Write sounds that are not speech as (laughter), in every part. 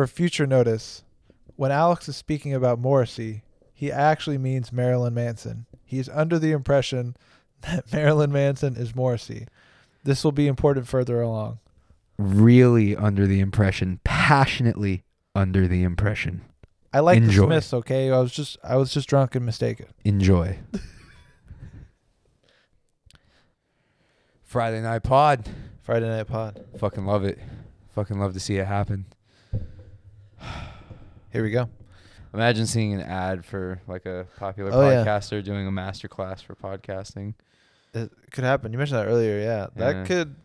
For future notice, when Alex is speaking about Morrissey, he actually means Marilyn Manson. He is under the impression (laughs) that Marilyn Manson is Morrissey. This will be important further along. Really under the impression, passionately under the impression. I like Enjoy. the Smiths, okay? I was just I was just drunk and mistaken. Enjoy. (laughs) Friday night pod. Friday night pod. Fucking love it. Fucking love to see it happen. (sighs) Here we go. Imagine seeing an ad for like a popular Oh, yeah. podcaster doing a master class for podcasting. It could happen. You mentioned that earlier. Yeah, that Yeah. could.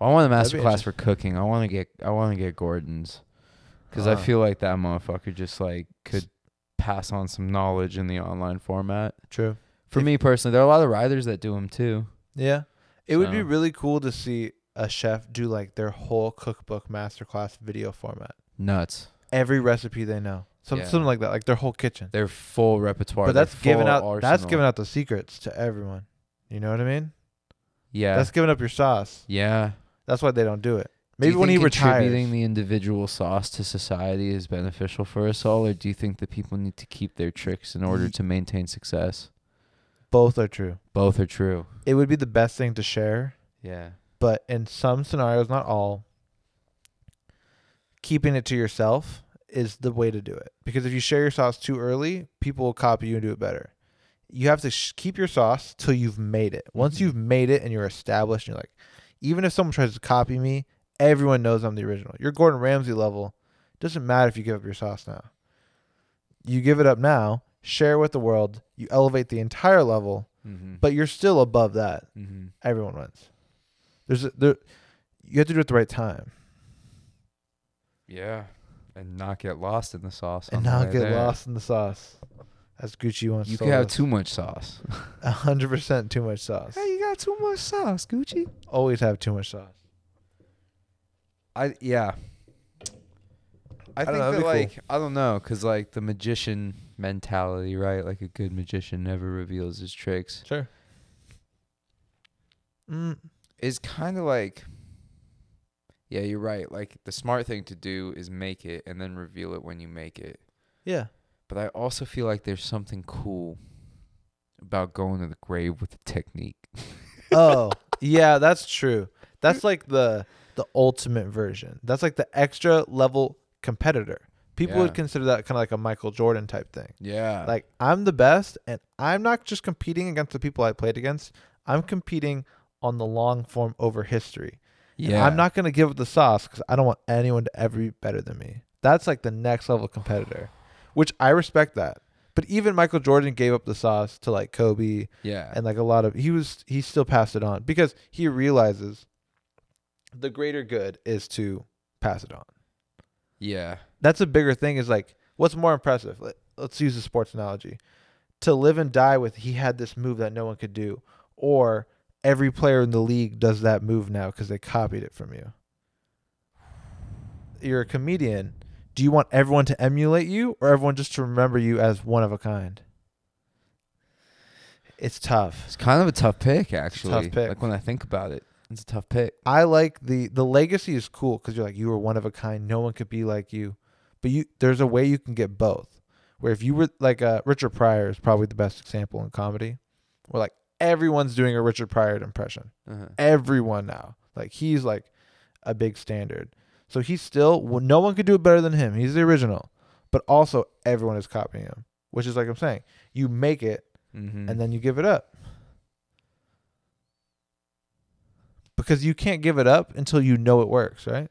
I want a That'd master be class for cooking. I want to get I want to get Gordon's because I feel like that motherfucker just like could pass on some knowledge in the online format. True. For If- me personally, there are a lot of riders that do them too. Yeah. It would be So- really cool to see a chef do like their whole cookbook masterclass video format. Nuts. Every recipe they know. Some, Yeah. Something like that, like their whole kitchen. Their full repertoire. but that's giving out that's giving out the secrets to everyone. You know what I mean? Yeah. That's giving up your sauce. yeah. That's why they don't do it. Do Maybe when he retires. contributing the individual sauce to society is beneficial for us all, or do you think that people need to keep their tricks in order to maintain success? both are true. Both are true. It would be the best thing to share, Yeah. but in some scenarios, not all, keeping it to yourself is the way to do it. Because if you share your sauce too early, people will copy you and do it better. You have to sh- keep your sauce till you've made it. Once Mhm. you've made it and you're established, and you're like, even if someone tries to copy me, everyone knows I'm the original. You're Gordon Ramsay level. Doesn't matter if you give up your sauce now. You give it up now, share with the world, you elevate the entire level, Mm-hmm. but you're still above that. mm-hmm. Everyone wins. There's a, there, you have to do it at the right time Yeah. And not get lost in the sauce. and not get there. lost in the sauce. As Gucci once You could have us. too much sauce. (laughs) A hundred percent too much sauce. Hey, you got too much sauce, Gucci. Always have too much sauce. I yeah. I, don't think know, that be cool. I don't know, cause like the magician mentality, right? Like a good magician never reveals his tricks. Sure. Mm, Is kind of like. Yeah, you're right. Like the smart thing to do is make it and then reveal it when you make it. yeah. But I also feel like there's something cool about going to the grave with a technique. (laughs) Oh, yeah, that's true. That's like the the ultimate version. That's like the extra level competitor. People Yeah. would consider that kind of like a Michael Jordan type thing. Yeah. Like I'm the best, and I'm not just competing against the people I played against. I'm competing on the long form over history. And yeah. I'm not gonna give up the sauce because I don't want anyone to ever be better than me. That's like the next level competitor, which I respect that. But even Michael Jordan gave up the sauce to like Kobe Yeah. and like a lot of he was he still passed it on because he realizes the greater good is to pass it on. yeah. That's a bigger thing. Is like what's more impressive? Let, let's use a sports analogy. To live and die with he had this move that no one could do, or every player in the league does that move now because they copied it from you. You're a comedian. Do you want everyone to emulate you, or everyone just to remember you as one of a kind? It's tough. It's kind of a tough pick, actually. tough pick. Like when I think about it, it's a tough pick. I like the the legacy is cool because you're like you were one of a kind. No one could be like you, but you there's a way you can get both. Where if you were like uh, Richard Pryor is probably the best example in comedy, where like everyone's doing a Richard Pryor impression. Uh-huh. Everyone now, like he's like a big standard. So he's still well, no one could do it better than him. He's the original, but also everyone is copying him, which is like I'm saying, you make it Mm-hmm. and then you give it up. Because you can't give it up until you know it works, right?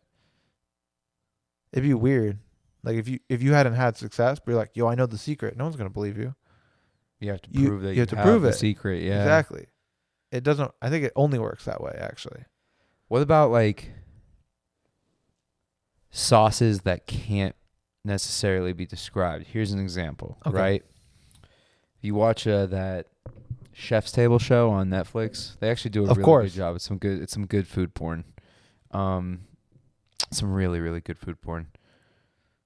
It'd be weird. Like if you if you hadn't had success, but you're like, yo, I know the secret. No one's gonna believe you. You have to you- prove that you you, have to prove the it. secret. Yeah. Exactly. It doesn't I think it only works that way, actually. What about like sauces that can't necessarily be described? Here's an example, Okay. right? If you watch uh, that Chef's Table show on Netflix, they actually do a Of really course. good job. It's some good. It's some good food porn. Um, some really really good food porn.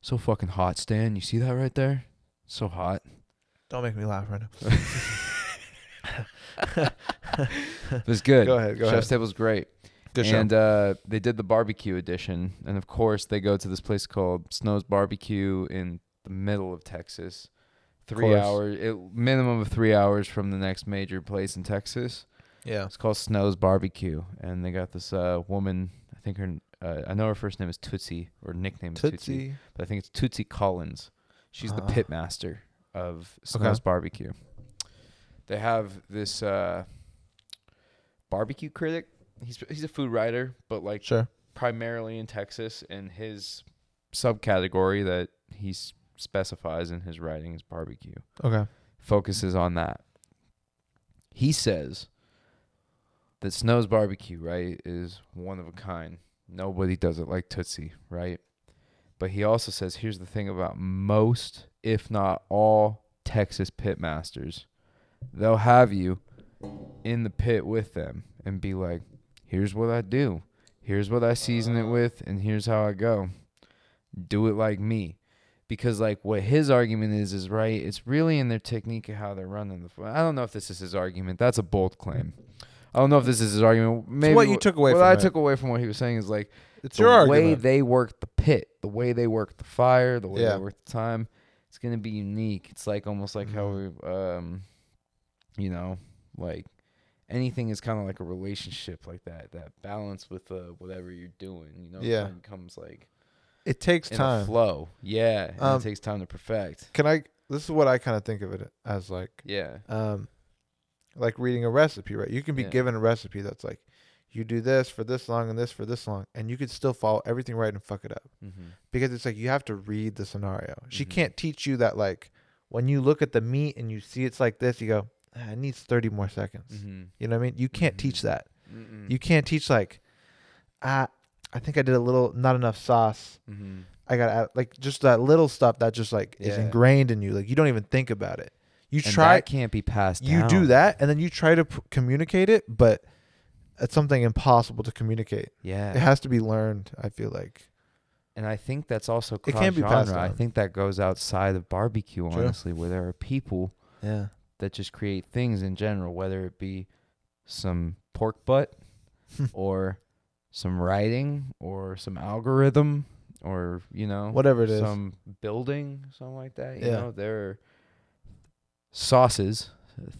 So fucking hot, Stan. You see that right there? So hot. Don't make me laugh right now. (laughs) It was good. Go ahead, go Chef's ahead. Table's great. Good show. and uh, they did the barbecue edition, and of course they go to this place called Snow's Barbecue in the middle of Texas. Three course. hours, it, minimum of three hours from the next major place in Texas. yeah. It's called Snow's Barbecue, and they got this uh, woman. I think her, uh, I know her first name is Tootsie, or nickname is Tootsie, Tootsie. but I think it's Tootsie Collins. She's the Ah. pit master of Okay. Snow's Barbecue. They have this uh, barbecue critic. He's he's a food writer, but like Sure. primarily in Texas, and his subcategory that he specifies in his writing is barbecue. Okay. Focuses on that. He says that Snow's barbecue, right, is one of a kind. Nobody does it like Tootsie, right? But he also says here's the thing about most, if not all, Texas pit masters. They'll have you in the pit with them and be like, here's what I do. Here's what I season it with, and here's how I go. Do it like me. Because like what his argument is is right. It's really in their technique of how they're running the. I don't know if this is his argument. That's a bold claim. I don't know if this is his argument. Maybe what you took away what from I it. took away from what he was saying is like It's the your way argument. they work the pit, the way they work the fire, the way Yeah. they work the time. It's gonna be unique. It's like almost like how we, Mm-hmm. um, you know, like anything is kind of like a relationship like that. That balance with uh, whatever you're doing. You know, Yeah. becomes like it takes time. To flow. Yeah, and Um, it takes time to perfect. Can I? This is what I kind of think of it as like, Yeah, um, like reading a recipe, right? You can be Yeah. given a recipe that's like, you do this for this long and this for this long, and you could still follow everything right and fuck it up mm-hmm. because it's like you have to read the scenario. She Mhm. can't teach you that like when you look at the meat and you see it's like this, you go, ah, it needs thirty more seconds. Mm-hmm. You know what I mean? You can't teach that. Mm-mm. You can't teach like, ah, I think I did a little not enough sauce. mm-hmm. I got to add like just that little stuff that just like is ingrained in you. Like you don't even think about it. You And try that can't be passed. you do that and then you try to p- communicate it, but it's something impossible to communicate. Yeah, It has to be learned, I feel like. And I think that's also It can be passed genre. I think that goes outside of barbecue, True. honestly, where there are people Yeah. that just create things in general, whether it be some pork butt (laughs) or some writing or some algorithm or, you know, Whatever it is. some building, something like that. You Yeah. know, there are sauces,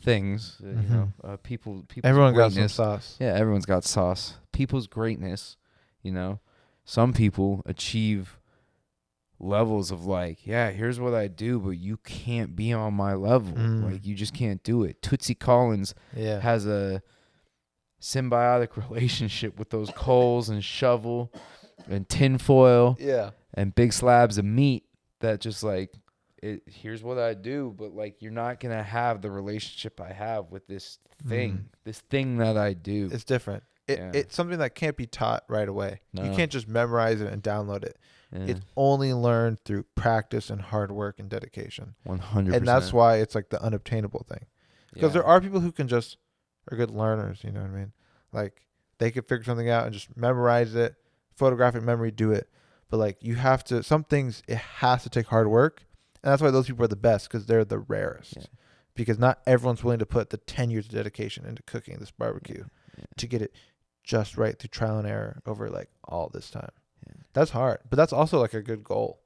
things, uh, you know, uh, people, people's Mm-hmm. Everyone got some greatness. sauce. Yeah, everyone's got sauce. People's greatness, you know. Some people achieve levels of like, yeah, here's what I do, but you can't be on my level. Mm. Like you just can't do it. Tootsie Collins Yeah. has a symbiotic (laughs) relationship with those coals and shovel and tinfoil yeah. and big slabs of meat that just like it here's what I do, but like you're not gonna have the relationship I have with this thing. Mhm. This thing that I do. It's different. It, Yeah. It's something that can't be taught right away. You can't just memorize it and download it. Yeah. It's only learned through practice and hard work and dedication. One hundred, And that's why it's like the unobtainable thing. Because there are people who can just are good learners, you know what I mean? Like they could figure something out and just memorize it, photographic memory, do it. But like you have to some things it has to take hard work. And that's why those people are the best because they're the rarest. Yeah. Because not everyone's willing to put the 10 years of dedication into cooking this barbecue Yeah. to get it just right through trial and error over like all this time. Yeah. That's hard, but that's also like a good goal.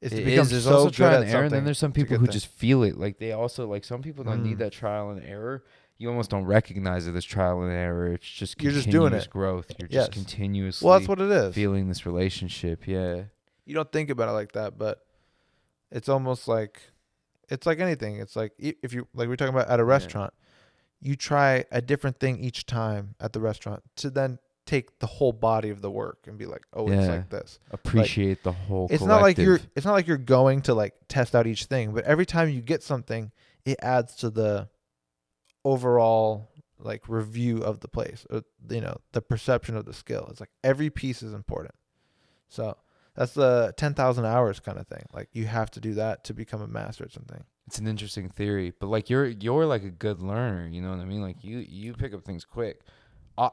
Is to It become is. There's so also trial and error, and then there's some people who just feel it. Like they also like some people don't need Mm. that trial and error. You almost don't recognize it as trial and error. It's just You're just doing continuous it. growth. You're Yes. just continuously Well, that's what it is. feeling this relationship. Yeah. you don't think about it like that, but it's almost like it's like anything. It's like if you like we're talking about at a Yeah. restaurant, you try a different thing each time at the restaurant to then take the whole body of the work and be like, oh, it's like this. Appreciate the whole. It's not like you're it's not like you're going to like test out each thing, but every time you get something, it adds to the overall like review of the place or you know the perception of the skill it's like every piece is important so that's the 10,000 hours kind of thing like you have to do that to become a master at something It's an interesting theory, but like you're you're like a good learner. You know what I mean? Like you you pick up things quick. I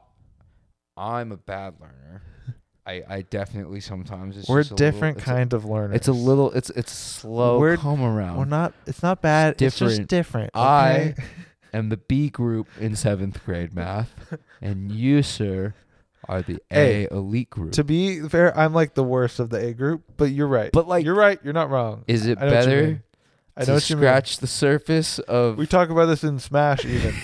I'm a bad learner. (laughs) I I definitely sometimes it's we're a little- different a- kind of learners It's a little. It's it's slow We're- come around. we're not it's not bad it's, just different. different I am the B group in seventh grade math, (laughs) and you, sir, are the Hey, A elite group. To be fair, I'm like the worst of the A group, but you're right. But, like, you're right. You're not wrong. Is it I know what you better. I know to what you mean. scratch the surface of We talk about this in Smash even. (laughs)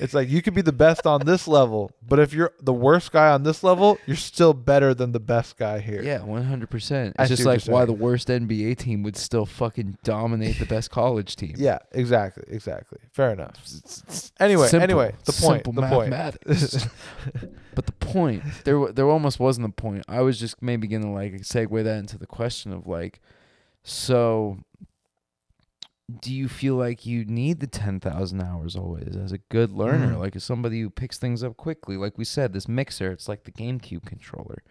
it's like you could be the best on this level, but if you're the worst guy on this level, you're still better than the best guy here. Yeah, one hundred percent. I It's see just like why the worst NBA team would still fucking dominate the best college team. Yeah, exactly, exactly. Fair enough. Anyway, Simple- anyway, the point, the point. (laughs) but the point, there, there almost wasn't a point. I was just maybe gonna like segue that into the question of like, so, do you feel like you need the ten thousand hours always as a good learner, Mm. like as somebody who picks things up quickly? Like we said, this mixer, it's like the GameCube controller.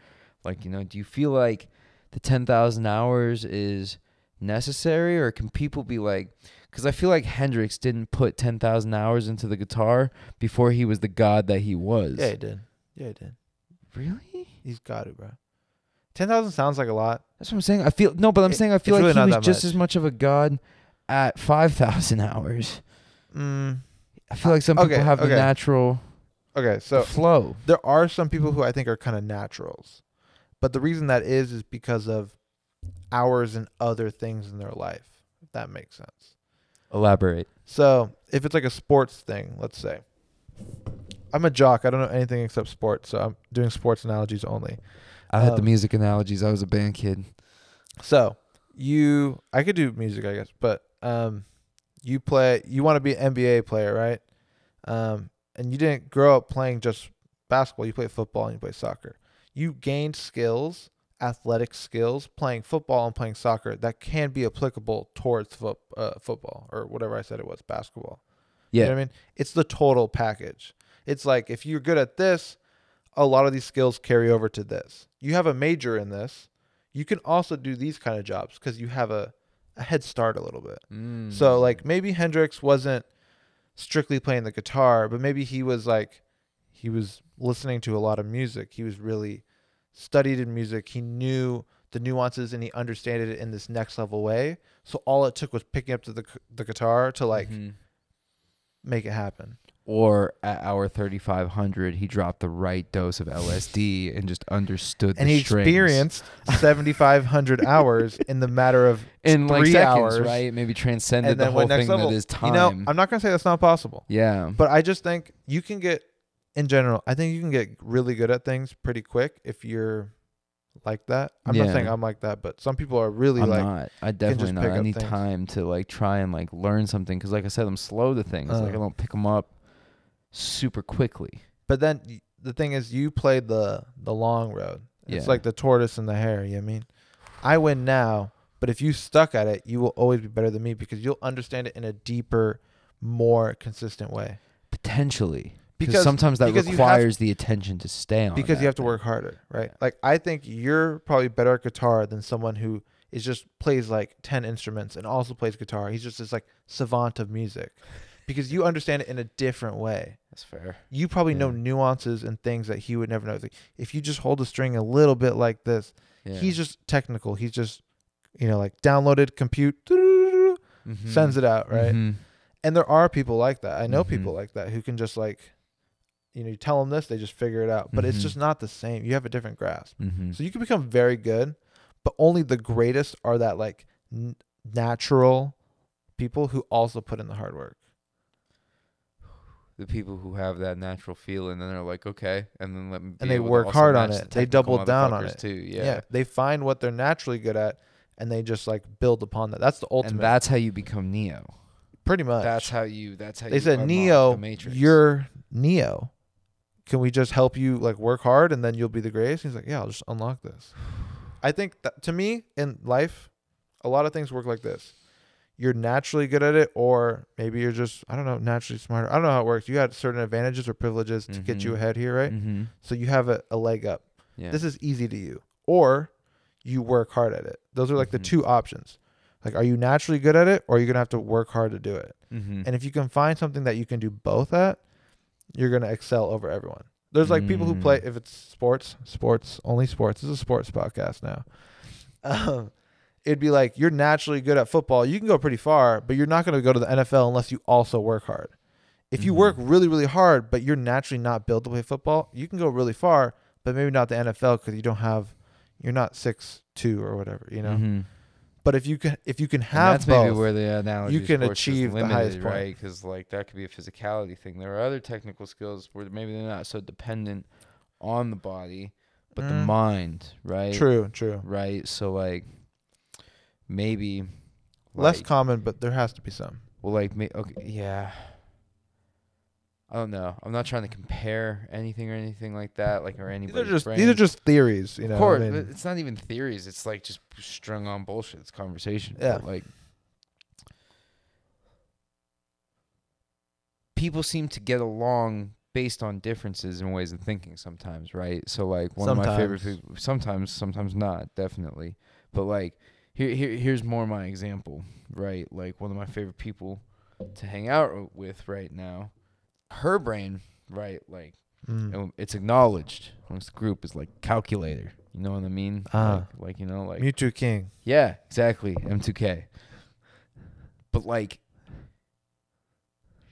Like you know, do you feel like the ten thousand hours is necessary, or can people be like? Because I feel like Hendrix didn't put ten thousand hours into the guitar before he was the god that he was. Yeah, he did. Yeah, he did. Really? He's got it, bro. Ten thousand sounds like a lot. That's what I'm saying. I feel no, but I'm It- saying I feel like really he was just much. as much of a god at five thousand hours. Mm, I feel like some people Okay, have the natural okay, so flow. there are some people who I think are kind of naturals, but the reason that is is because of hours and other things in their life. If that makes sense. Elaborate. So if it's like a sports thing, let's say, I'm a jock. I don't know anything except sports, so I'm doing sports analogies only. I had the Um, music analogies. I was a band kid. So you, I could do music, I guess, but um, you play. You want to be an NBA player, right? Um, and you didn't grow up playing just basketball. You play football and you play soccer. You gained skills, athletic skills, playing football and playing soccer that can be applicable towards foot, uh, football or whatever I said it was, basketball. Yeah. You know what I mean? It's the total package. It's like if you're good at this, a lot of these skills carry over to this. You have a major in this, you can also do these kind of jobs because you have a, a head start a little bit. Mm. So like maybe Hendrix wasn't strictly playing the guitar, but maybe he was like he was listening to a lot of music. He was really studied in music. He knew the nuances and he understood it in this next level way. So all it took was picking up to the the guitar to like Mhm. make it happen. Or at hour 3500, he dropped the right dose of LSD and just understood and he strings. experienced 7500 (laughs) hours in the matter of in like three seconds, hours, right? Maybe transcended and the whole thing level that is time. you know i'm not going to say that's not possible yeah. but i just think you can get in general i think you can get really good at things pretty quick if you're like that i'm not saying i'm like that but some people are really I'm like not. I definitely not. I need things. time to like try and like learn something because, like I said, I'm slow to things. like I Uh. don't pick them up super quickly. but then the thing is you played the the long road it's Yeah. like the tortoise and the hare you know what i mean i win now but if you stuck at it you will always be better than me because you'll understand it in a deeper more consistent way Potentially, because sometimes that because you have- requires the attention to stay on. because you have to work harder, right? Like I think you're probably better at guitar than someone who is just plays like 10 instruments and also plays guitar. He's just this like savant of music because you understand it in a different way. That's fair. You probably know nuances and things that he would never know. Like, if you just hold a string a little bit like this, Yeah. he's just technical. He's just you know like downloaded compute Mhm. sends it out, right? Mhm. And there are people like that. I know Mhm. people like that who can just like you know, you tell them this, they just figure it out. But it's Mhm. just not the same. You have a different grasp. Mhm. So you can become very good, but only the greatest are that like n- natural people who also put in the hard work. The people who have that natural feel and then they're like, okay, and then let me. And they work hard on it. the They double down on it. too. Yeah. Yeah. They find what they're naturally good at and they just like build upon that. That's the ultimate. and that's how you become Neo. pretty much. That's how you. That's how they you said Neo, the Matrix. you're Neo. Can we just help you like work hard and then you'll be the greatest? He's like, yeah, I'll just unlock this. (sighs) I think that to me in life, a lot of things work like this. You're naturally good at it, or maybe you're just I don't know naturally smarter. I don't know how it works. You got certain advantages or privileges to get you Mhm. ahead here, right? Mm-hmm. So you have a, a leg up. Yeah. This is easy to you, or you work hard at it. Those are like the Mhm. two options. Like, are you naturally good at it, or are you gonna have to work hard to do it? mm-hmm. And if you can find something that you can do both at, you're gonna excel over everyone. There's like people who play Mm. if it's sports, sports only sports. This is a sports podcast now. (laughs) Um, it'd be like you're naturally good at football. You can go pretty far, but you're not gonna go to the NFL unless you also work hard. If you Mhm. work really really hard, but you're naturally not built to play football, you can go really far, but maybe not the NFL because you don't have, you're not six two or whatever, you know. Mhm. But if you can, if you can And have that's both, maybe where the analogy you can achieve the highest point. right? Because like that could be a physicality thing. There are other technical skills where maybe they're not so dependent on the body, but the Mm. mind, right? true, true, Right. So like maybe less like- common, but there has to be some. Well, like, ma- okay, yeah. I don't know. I'm not trying to compare anything or anything like that, like or These anybody. are just these are just theories, you know. of course, I mean, it's not even theories. It's like just strung on bullshit. It's conversation. Yeah. But like, people seem to get along based on differences in ways of thinking sometimes, right? So like one of my favorite people, sometimes, sometimes not, definitely. But like, here, here, here's more my example, right? Like one of my favorite people to hang out with right now, her brain, right? Like mm. it's acknowledged amongst the group is like calculator. You know what I mean? Ah. Like, like you know, like Mew2King. yeah, exactly. M2K. But like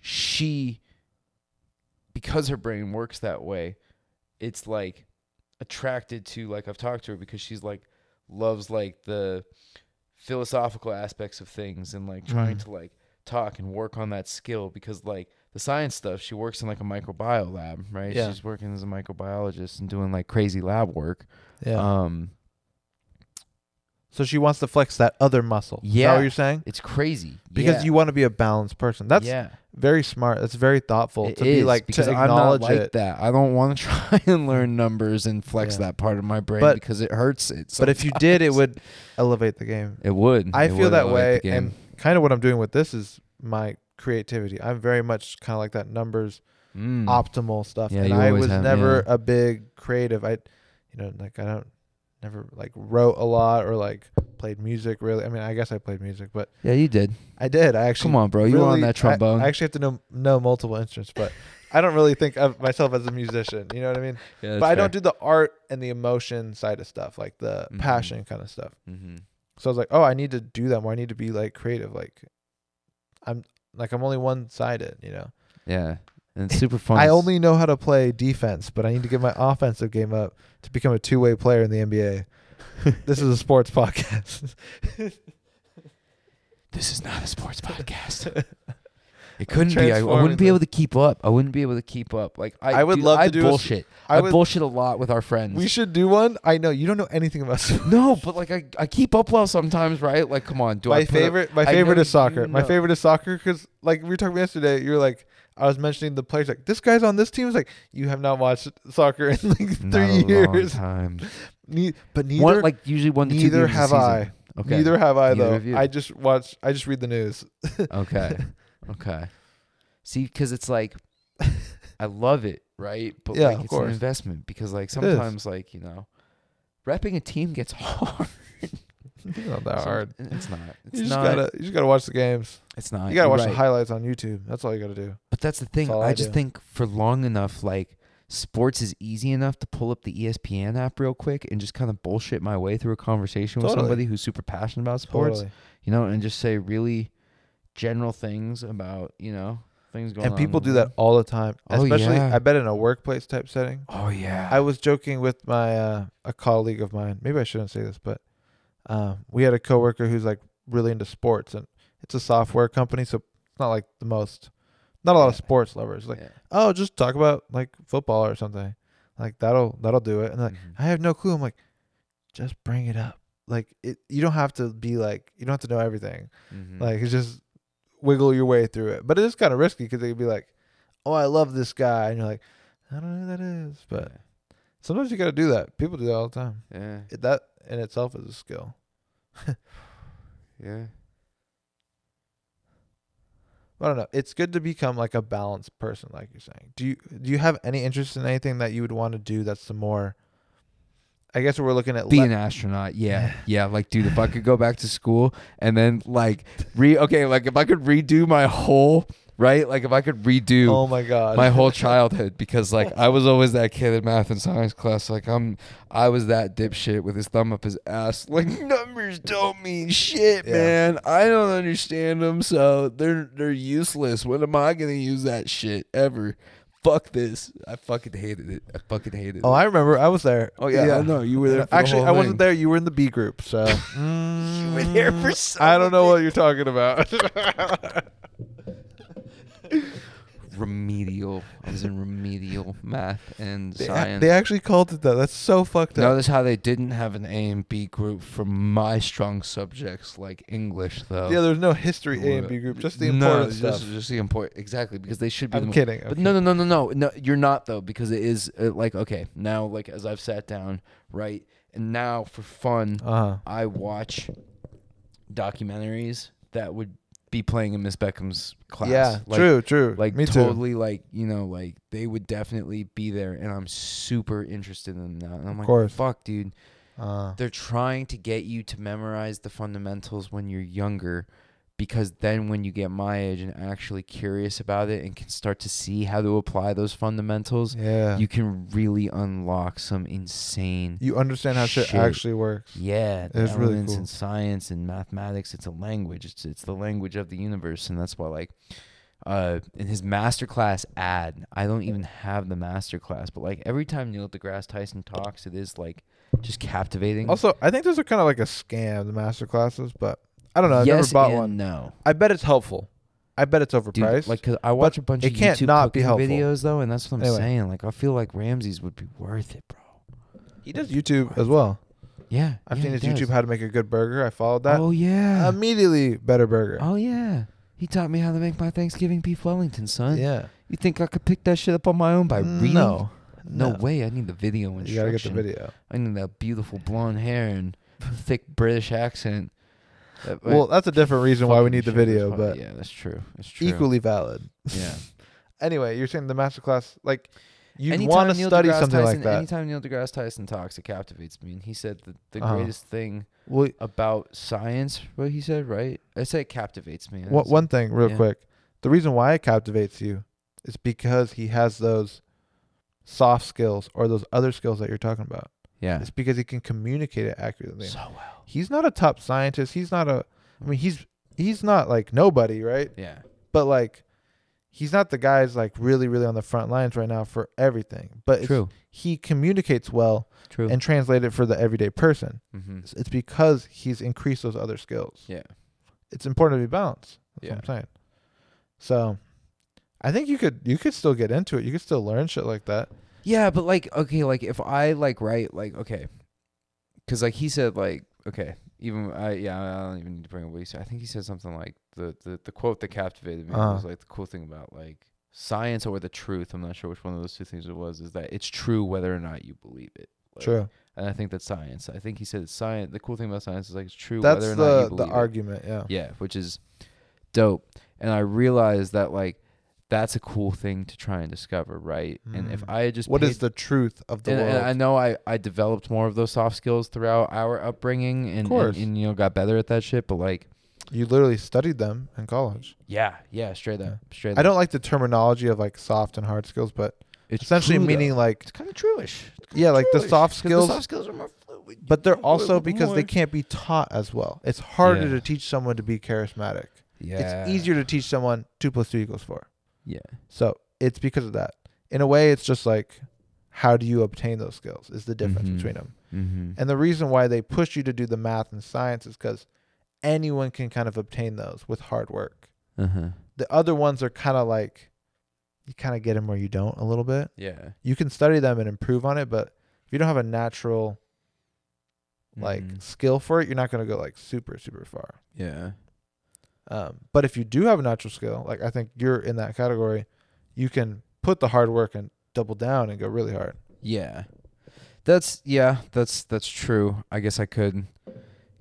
she because her brain works that way, it's like attracted to like I've talked to her because she's like loves like the philosophical aspects of things and like trying Mm. to like talk and work on that skill because like the science stuff she works in like a microbiome lab right Yeah. she's working as a microbiologist and doing like crazy lab work Yeah. um so she wants to flex that other muscle. Is that Yeah. what you're saying? it's crazy Because Yeah. you want to be a balanced person. That's yeah very smart. That's very thoughtful It to be like because to I'm not acknowledge like it. that. I don't want to (laughs) try and learn numbers and flex Yeah. that part of my brain But- because it hurts it. But if you did, it would elevate the game. it would. I It feel would that way, and kind of what I'm doing with this is my creativity. I'm very much kind of like that numbers Mm. optimal stuff, Yeah, and I was have, never yeah. a big creative. I, you know, like I don't never like wrote a lot or like played music really. I mean, I guess I played music, but yeah, you did. I did. I actually Come on, bro. You were on that trombone. I, I actually have to know know multiple instruments, but I don't really think of myself as a musician. You know what I mean? yeah, but I don't do the art and the emotion side of stuff, like the Mhm. passion kind of stuff. Mm-hmm. So I was like, oh, I need to do that more. I need to be like creative. Like, I'm like I'm only one sided. You know, Yeah, and super fun. I only know how to play defense, but I need to get my offensive game up to become a two way player in the NBA. (laughs) this is a sports podcast. This is not a sports (laughs) podcast. It couldn't be. I, I wouldn't be able to keep up. I wouldn't be able to keep up. Like I, I would dude, love to do bullshit. I, I would. bullshit a lot with our friends. we should do one. I know you don't know anything about (laughs) sports. no, but like I, I keep up well sometimes, right? Like, come on, do I my up- favorite my favorite is soccer. you My favorite is soccer because like we were talking yesterday, you're like I was mentioning the players like this guy's on this team. It's like you have not watched soccer in like Not three long years. time. (laughs) Ne- but neither One, like usually one to neither have. I. Okay. Neither have I Neither though. have. I just watch. I just read the news. (laughs) Okay. okay. See, because it's like (laughs) I love it, right? But Yeah, like it's an investment because like sometimes like you know, repping a team gets hard. It's not that Some- hard. It's not. It's You just not. gotta you just gotta watch the games. it's not. You gotta watch right. the highlights on YouTube. That's all you gotta do. But that's the thing. all I, I just think for long enough, like sports is easy enough to pull up the ESPN app real quick and just kind of bullshit my way through a conversation with somebody who's super passionate about sports. Totally. You know, and just say really general things about you know things going on. And people do that all the time. Oh, Especially yeah. I bet in a workplace type setting. Oh yeah. I was joking with my uh, a colleague of mine. Maybe I shouldn't say this, but um, we had a coworker who's like really into sports, and it's a software company, so it's not like the most, not a lot of sports lovers. Like, Yeah. oh, just talk about like football or something. Like that'll that'll do it. And like, Mhm. I have no clue. I'm like, just bring it up. Like it, you don't have to be like, you don't have to know everything. Mhm. Like it's just wiggle your way through it. But it is kind of risky because they could be like, oh, I love this guy, and you're like, I don't know who that is, but sometimes you got to do that. People do that all the time. yeah, It, that in itself is a skill. (sighs) yeah. I don't know. It's good to become like a balanced person, like you're saying. Do you do you have any interest in anything that you would want to do that's the more? I guess we're looking at Be le- an astronaut. Yeah, yeah. Like, dude, if I could go back to (laughs) school and then like re okay, like if I could redo my whole right, like if I could redo Oh my god, my whole (laughs) childhood because like I was always that kid in math and science class. Like I'm, I was that dipshit with his thumb up his ass. (laughs) Like numbers don't mean shit, Yeah. man. I don't understand them, so they're they're useless. When am I gonna use that shit ever? fuck this. I fucking hated it. I fucking hated it. Oh. I remember. I was there. Oh yeah, I know you were there. The Actually, whole I wasn't there. You were in the B group, so (laughs) You were there for Mm, I don't know what you're talking about. Remedial. I was in remedial math and they, science. they actually called it that. That's so fucked up. Notice how they didn't have an A and B group for my strong subjects like English, though. yeah, there's no history A and B group, just the no, important stuff. Just, just the important. Exactly, because they should be. the I'm kidding. But no, no, no, no, no, no. You're not though, because it is uh, like okay now, like as I've sat down, right, and now for fun, Uh huh. I watch documentaries that would be playing in Miss Beckham's class. Yeah, like, true, true. Like me too. totally, like you know, like they would definitely be there, and I'm super interested in that. And I'm like, course. fuck, dude. Uh, They're trying to get you to memorize the fundamentals when you're younger because then when you get my age and actually curious about it and can start to see how to apply those fundamentals, yeah. you can really unlock some insane You understand how shit, Shit. actually works. yeah, It's really cool. in science and mathematics. It's a language. It's it's the language of the universe, and that's why like, uh, in his masterclass ad, I don't even have the masterclass, but like every time Neil deGrasse Tyson talks, it is like just captivating. Also, I think those are kind of like a scam, the masterclasses, but I don't know. I've yes never bought one. No, I bet it's helpful. I bet it's dude. overpriced. Like, cause I watch a bunch it of can't YouTube not be helpful. videos though, and that's what I'm Anyway. saying. Like, I feel like Ramsay's would be worth it, bro. he does YouTube as well. Yeah, I've yeah, seen his does. YouTube how to make a good burger. I followed that. Oh yeah. Immediately better burger. oh yeah. He taught me how to make my Thanksgiving beef Wellington, son. yeah. You think I could pick that shit up on my own by reading? No. No, way. I need the video instruction. You gotta get the video. I need that beautiful blonde hair and thick British accent. That- Well, that's a different reason why we need the video, but yeah, that's true. That's true. equally valid. Yeah. (laughs) Anyway, you're saying the master class, like you want to study deGrasse something like that. Anytime Neil deGrasse Tyson talks, it captivates me. And he said that the Uh-huh. greatest thing Well, about science, what he said, right? I say it captivates me. One, one thing, real yeah. quick. The reason why it captivates you is because he has those soft skills or those other skills that you're talking about. Yeah. It's because he can communicate it accurately. So well. He's not a top scientist. He's not a. I mean, he's he's not like nobody, right? Yeah. But like, he's not the guy's like really really on the front lines right now for everything. But True. he communicates well True. and translate it for the everyday person. mm-hmm. It's, it's because he's increased those other skills. Yeah. It's important to be balanced. That's Yeah. what I'm saying. So, I think you could you could still get into it. You could still learn shit like that. Yeah, but like, okay, like if I like write, like, okay, because like he said, like, okay, even I, yeah, I don't even need to bring up what he said. I think he said something like the the, the quote that captivated me Uh-huh. was like the cool thing about like science or the truth. I'm not sure which one of those two things it was. Is that it's true whether or not you believe it. Like, True. And I think that's science. I think he said it's science. The cool thing about science is like it's true That's whether or not you the believe the it. argument. Yeah. Yeah, which is dope. And I realized that like that's a cool thing to try and discover, right? And if Mm. I had just What paid is the truth of the and, world? and I know I, I developed more of those soft skills throughout our upbringing and, and, and, you know got better at that shit. But like, you literally studied them in college. yeah, yeah, straight up, straight up. I don't like the terminology of like soft and hard skills, but It's essentially true, though. meaning like it's kind of truish. yeah, like the soft skills. The soft skills are more fluid. but they're also because they can't be taught as well. It's harder Yeah. to teach someone to be charismatic. Yeah, It's easier to teach someone two plus two equals four. Yeah, So it's because of that. In a way, it's just like, how do you obtain those skills? Is the difference Mhm. between them. mm-hmm. And the reason why they push you to do the math and science is because anyone can kind of obtain those with hard work. uh-huh. The other ones are kind of like, you kind of get them or you don't a little bit. yeah, You can study them and improve on it, but if you don't have a natural like Mhm. skill for it, you're not going to go like super super far. yeah, Um, but if you do have a natural skill, like I think you're in that category, you can put the hard work and double down and go really hard. yeah. That's yeah, that's that's true. I guess I could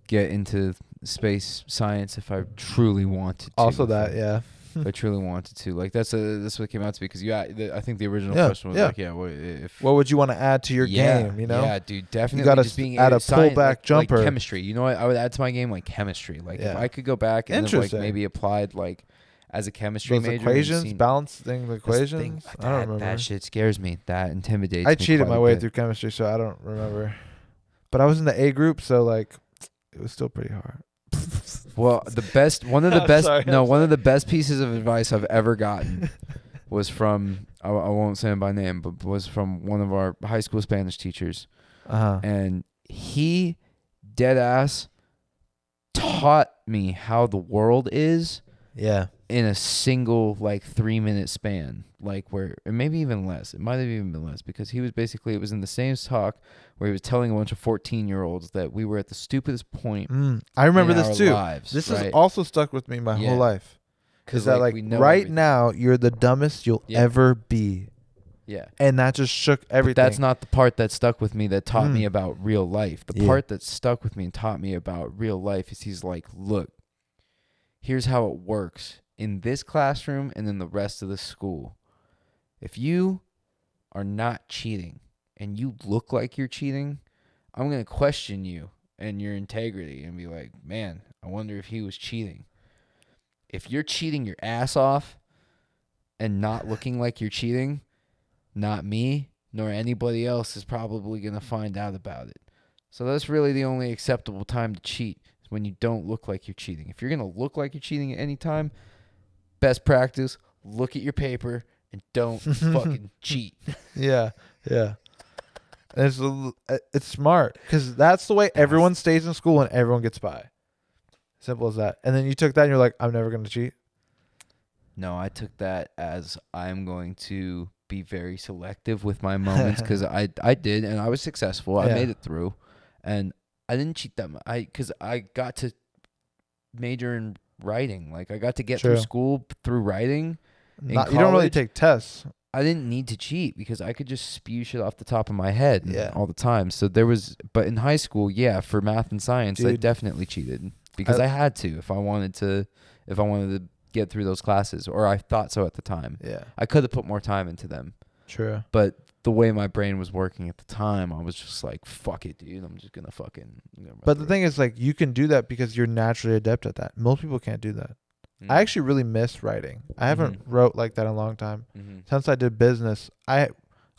get into space science if I truly wanted to. Also, that yeah, if I (laughs) truly wanted to. Like that's a that's what came out to be because you. I think the original Yeah, question was yeah. like, yeah, what if what would you want to add to your yeah, game? You know, yeah, dude, definitely. gotta just being add a science- pullback like, jumper. like chemistry. You know what? I would add to my game like chemistry. Like if I could go back and then, like maybe applied like as a chemistry those major. equations, seen- balancing the this thing- equations. that, I don't remember. That shit scares me. That intimidates. Me. I me cheated my way through chemistry, so I don't remember. But I was in the A group, so like, it was still pretty hard. (laughs) Well, the best one of the (laughs) best sorry, no one of the best pieces of advice I've ever gotten (laughs) was from I, I won't say him by name, but was from one of our high school Spanish teachers, Uh huh. and he dead ass taught me how the world is Yeah. in a single like three minute span like where maybe even less it might have even been less because he was basically it was in the same talk where he was telling a bunch of 14 year olds that we were at the stupidest point Mm, I remember this too. lives, This right? has also stuck with me my Yeah. whole life. Because that like we know right everything. now you're the dumbest you'll Yeah. ever be, yeah and that just shook everything. But that's not the part that stuck with me that taught me Mm. about real life. The Yeah. part that stuck with me and taught me about real life is he's like, look, here's how it works in this classroom and in the rest of the school. If you are not cheating and you look like you're cheating, I'm going to question you and your integrity and be like, man, I wonder if he was cheating. If you're cheating your ass off and not (laughs) looking like you're cheating, not me nor anybody else is probably going to find out about it. So that's really the only acceptable time to cheat is when you don't look like you're cheating. If you're going to look like you're cheating at any time, best practice, look at your paper and don't (laughs) fucking cheat. (laughs) Yeah, yeah. And it's uh, it's smart because that's the way everyone stays in school and everyone gets by. Simple as that. And then you took that and you're like, I'm never gonna cheat. No, I took that as I'm going to be very selective with my moments (laughs) because I I did and I was successful. I Yeah. made it through, and I didn't cheat that much. I because I got to major in writing. Like I got to get True. through school through writing. In Not, you don't really college- take tests. I didn't need to cheat because I could just spew shit off the top of my head Yeah. all the time. So there was, but in high school, yeah, for math and science, I definitely cheated because I- I had to if I wanted to, if I wanted to get through those classes, or I thought so at the time. Yeah, I could have put more time into them, true. but the way my brain was working at the time, I was just like, "Fuck it, dude! I'm just gonna fucking." But the thing is, like, you can do that because you're naturally adept at that. Most people can't do that. It." I actually really miss writing. I haven't Mhm. wrote like that in a long time. Mhm. Since I did business, I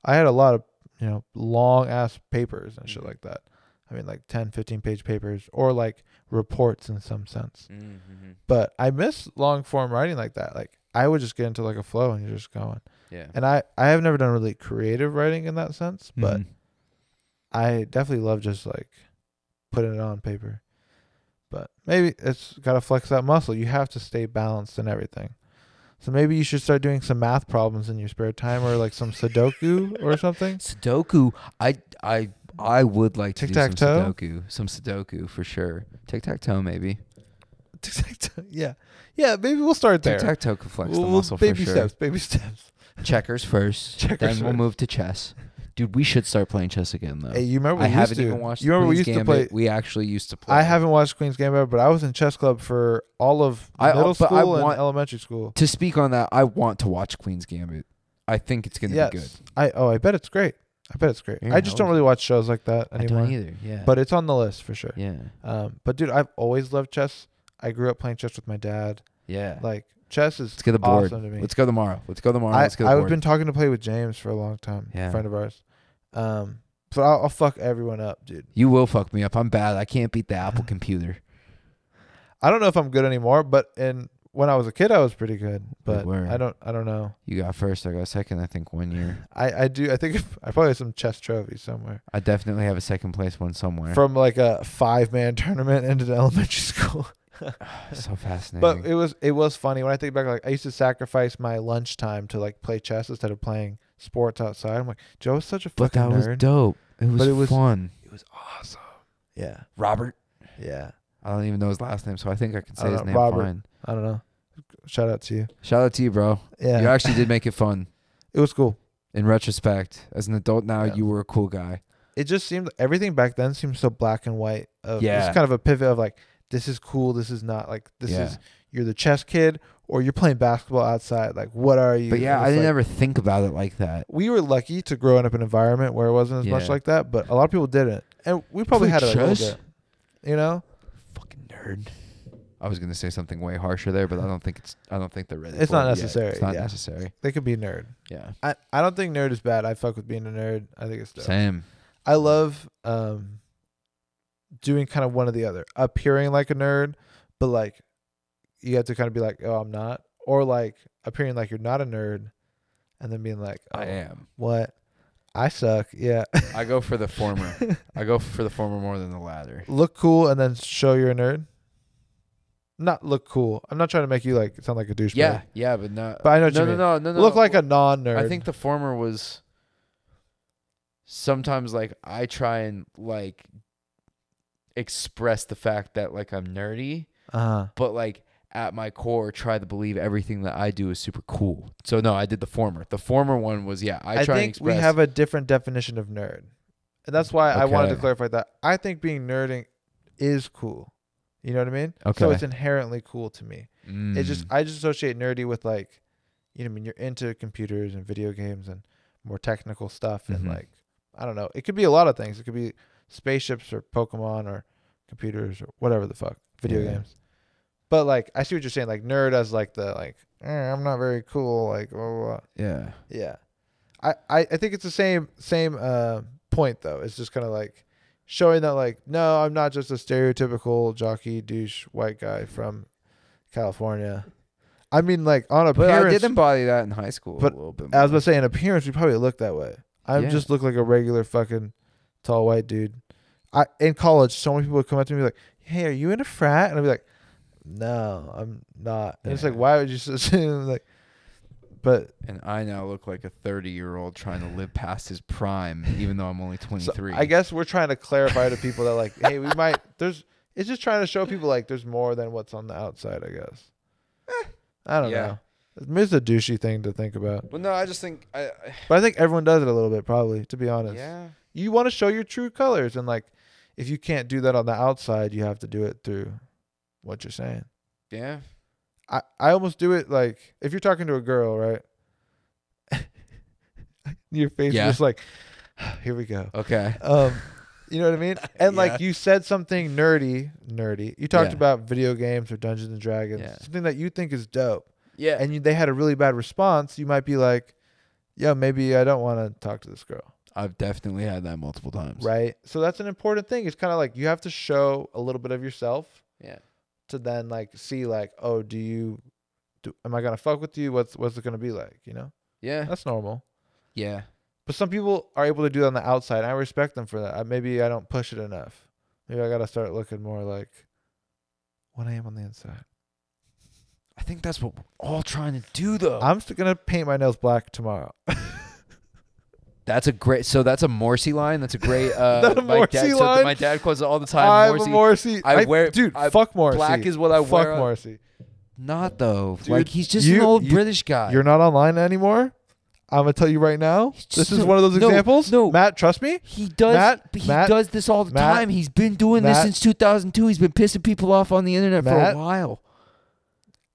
I had a lot of you know long ass papers and shit Mhm. like that. I mean, like 10, 15 page papers or like reports in some sense. Mhm, mhm. But I miss long form writing like that. Like I would just get into like a flow and you're just going. Yeah. And I I have never done really creative writing in that sense, but Mhm. I definitely love just like putting it on paper. But maybe it's got to flex that muscle. You have to stay balanced and everything. So maybe you should start doing some math problems in your spare time or like some Sudoku or (laughs) something. Sudoku. I I I would like to do some Tic-tac-toe? Sudoku. Some Sudoku for sure. Tic tac toe maybe. Tic-tac-toe. (laughs) yeah. Yeah, maybe we'll start there. Tic tac toe can flex the We'll- muscle baby for sure. steps, baby (laughs) steps. Checkers first. Checkers then we'll first. move to chess. Dude, we should start playing chess again though. Hey, you remember I we used haven't to? even watched. You remember we Queen's used to Gambit. play We actually used to play. I haven't watched Queen's Gambit, but I was in chess club for all of I- middle but I school and want- elementary school. To speak on that, I want to watch Queen's Gambit. I think it's gonna yes. be good. I oh, I bet it's great. I bet it's great. Yeah, I just don't really watch shows like that anymore. I don't either. Yeah. But it's on the list for sure. yeah, Um, but dude, I've always loved chess. I grew up playing chess with my dad. yeah. Like chess is Let's get the board. awesome to me. Let's go tomorrow. Let's go tomorrow. I, Let's get the I've board. been talking to play with James for a long time. Yeah. friend of ours. Um, but I'll, I'll fuck everyone up, dude. you will fuck me up. I'm bad. I can't beat the Apple (laughs) computer. I don't know if I'm good anymore, but in when I was a kid, I was pretty good. But were. I don't. I don't know. You got first. I got second. I think one year. (sighs) I I do. I think I probably have some chess trophies somewhere I definitely have a second place one somewhere. from like a five man (laughs) tournament into elementary (laughs) school. So fascinating. But it was it was funny when I think back. Like I used to sacrifice my lunchtime to like play chess instead of playing sports outside. I'm like, Joe was such a fucking. But fucking that was dope. It was, But it was- fun. It was awesome. Yeah, Robert. yeah. I don't even know his last name, so I think I can I say his know, name Robert. fine. I don't know. Shout out to you. Shout out to you, bro. Yeah, You actually did make it fun. (laughs) it was cool. In retrospect, as an adult now, Yeah. you were a cool guy. It just seemed everything back then seemed so black and white. Of, Yeah. it's kind of a pivot of like this is cool, this is not. Like this Yeah. is you're the chess kid or you're playing basketball outside. Like what are you? But yeah, I didn't like- ever think about it like that. we were lucky to grow up in an environment where it wasn't as much like that, but a lot of people didn't, and we probably had it a little bit. You know, Fucking nerd. I was gonna say something way harsher there, but I don't think it's. I don't think they're ready. It's not it yet. necessary, It's not yeah. necessary. they could be a nerd. Yeah. I, I don't think nerd is bad. I fuck with being a nerd. I think it's dope. Same. I love um doing kind of one or the other. Appearing like a nerd, but like you have to kind of be like, oh, I'm not, or like appearing like you're not a nerd, and then being like, oh, I am. what? I suck. Yeah. I go for the former. (laughs) I go for the former more than the latter. look cool and then show you're a nerd. Not look cool. I'm not trying to make you like sound like a douchebag. Yeah, yeah, but not. But I know what no, you no, mean. no, no, no. Look like a non-nerd. I think the former was sometimes like I try and like express the fact that like I'm nerdy, Uh-huh. but like at my core try to believe everything that I do is super cool. So no, I did the former. The former one was yeah, I, I, try and think express we have a different definition of nerd. And that's why I wanted to clarify that. I think being nerding is cool. You know what I mean? Okay. So it's inherently cool to me. It just Mm. I just associate nerdy with like you know, I mean you're into computers and video games and more technical stuff and Mhm. like I don't know. It could be a lot of things. It could be spaceships or Pokemon or computers or whatever the fuck. Video Yeah. games. But like I see what you're saying, like nerd as like the like eh, I'm not very cool, like blah, blah, blah. yeah. Yeah. I, I, I think it's the same same uh, point though. It's just kind of like showing that like no, I'm not just a stereotypical jockey douche white guy from California. I mean like on appearance. But. I did embody that in high school but a little bit. I was more. about to say in appearance we probably look that way. I Yeah. just look like a regular fucking tall white dude. I in college so many people would come up to me like, "Hey, are you in a frat?" And I'd be like, "No, I'm not." And it's like, why would you just (laughs) assume like? But and I now look like a 30 year old trying to live past his prime, even though I'm only So 23. I guess we're trying to clarify to people that like, hey, we might (laughs) there's it's just trying to show people like there's more than what's on the outside, I guess. I don't Eh, yeah. know. It's a douchey thing to think about. Well, no, I just think I, I But I think everyone does it a little bit, probably, to be honest. yeah. You want to show your true colors and like if you can't do that on the outside, you have to do it through what you're saying. Yeah. I, I almost do it like if you're talking to a girl, right? (laughs) your face Yeah. is just like (sighs) here we go. Okay. Um, you know what I mean? (laughs) And Yeah. like you said something nerdy, nerdy. You talked Yeah. about video games or Dungeons and Dragons, something that you think is dope, Yeah. and you, they had a really bad response. You might be like, "Yeah, maybe I don't want to talk to this girl." I've definitely had that multiple times. Right? So that's an important thing. It's kind of like you have to show a little bit of yourself Yeah. to then like see like, "Oh, do you do am I going to fuck with you? What's what's it going to be like, you know?" Yeah. That's normal. Yeah. But some people are able to do that on the outside. And I respect them for that. I, maybe I don't push it enough. Maybe I got to start looking more like what I am on the inside. I think that's what we're all trying to do, though. I'm still going to paint my nails black tomorrow. (laughs) that's a great. So that's a Morrissey line. That's a great. (laughs) Uh, a my dad, so my dad quotes it all the time. I'm Morrissey. a Morrissey. I wear- dude. I- fuck Morrissey. black is what I fuck wear on- Morrissey. Not though. Dude, like he's just you- an old you- British guy. You're not online anymore. I'm gonna tell you right now. This is one of those no, examples. no. Matt, trust me. He does. Matt- he Matt- does this all the Matt- time. He's been doing this since 2002. He's been pissing people off on the internet for a while.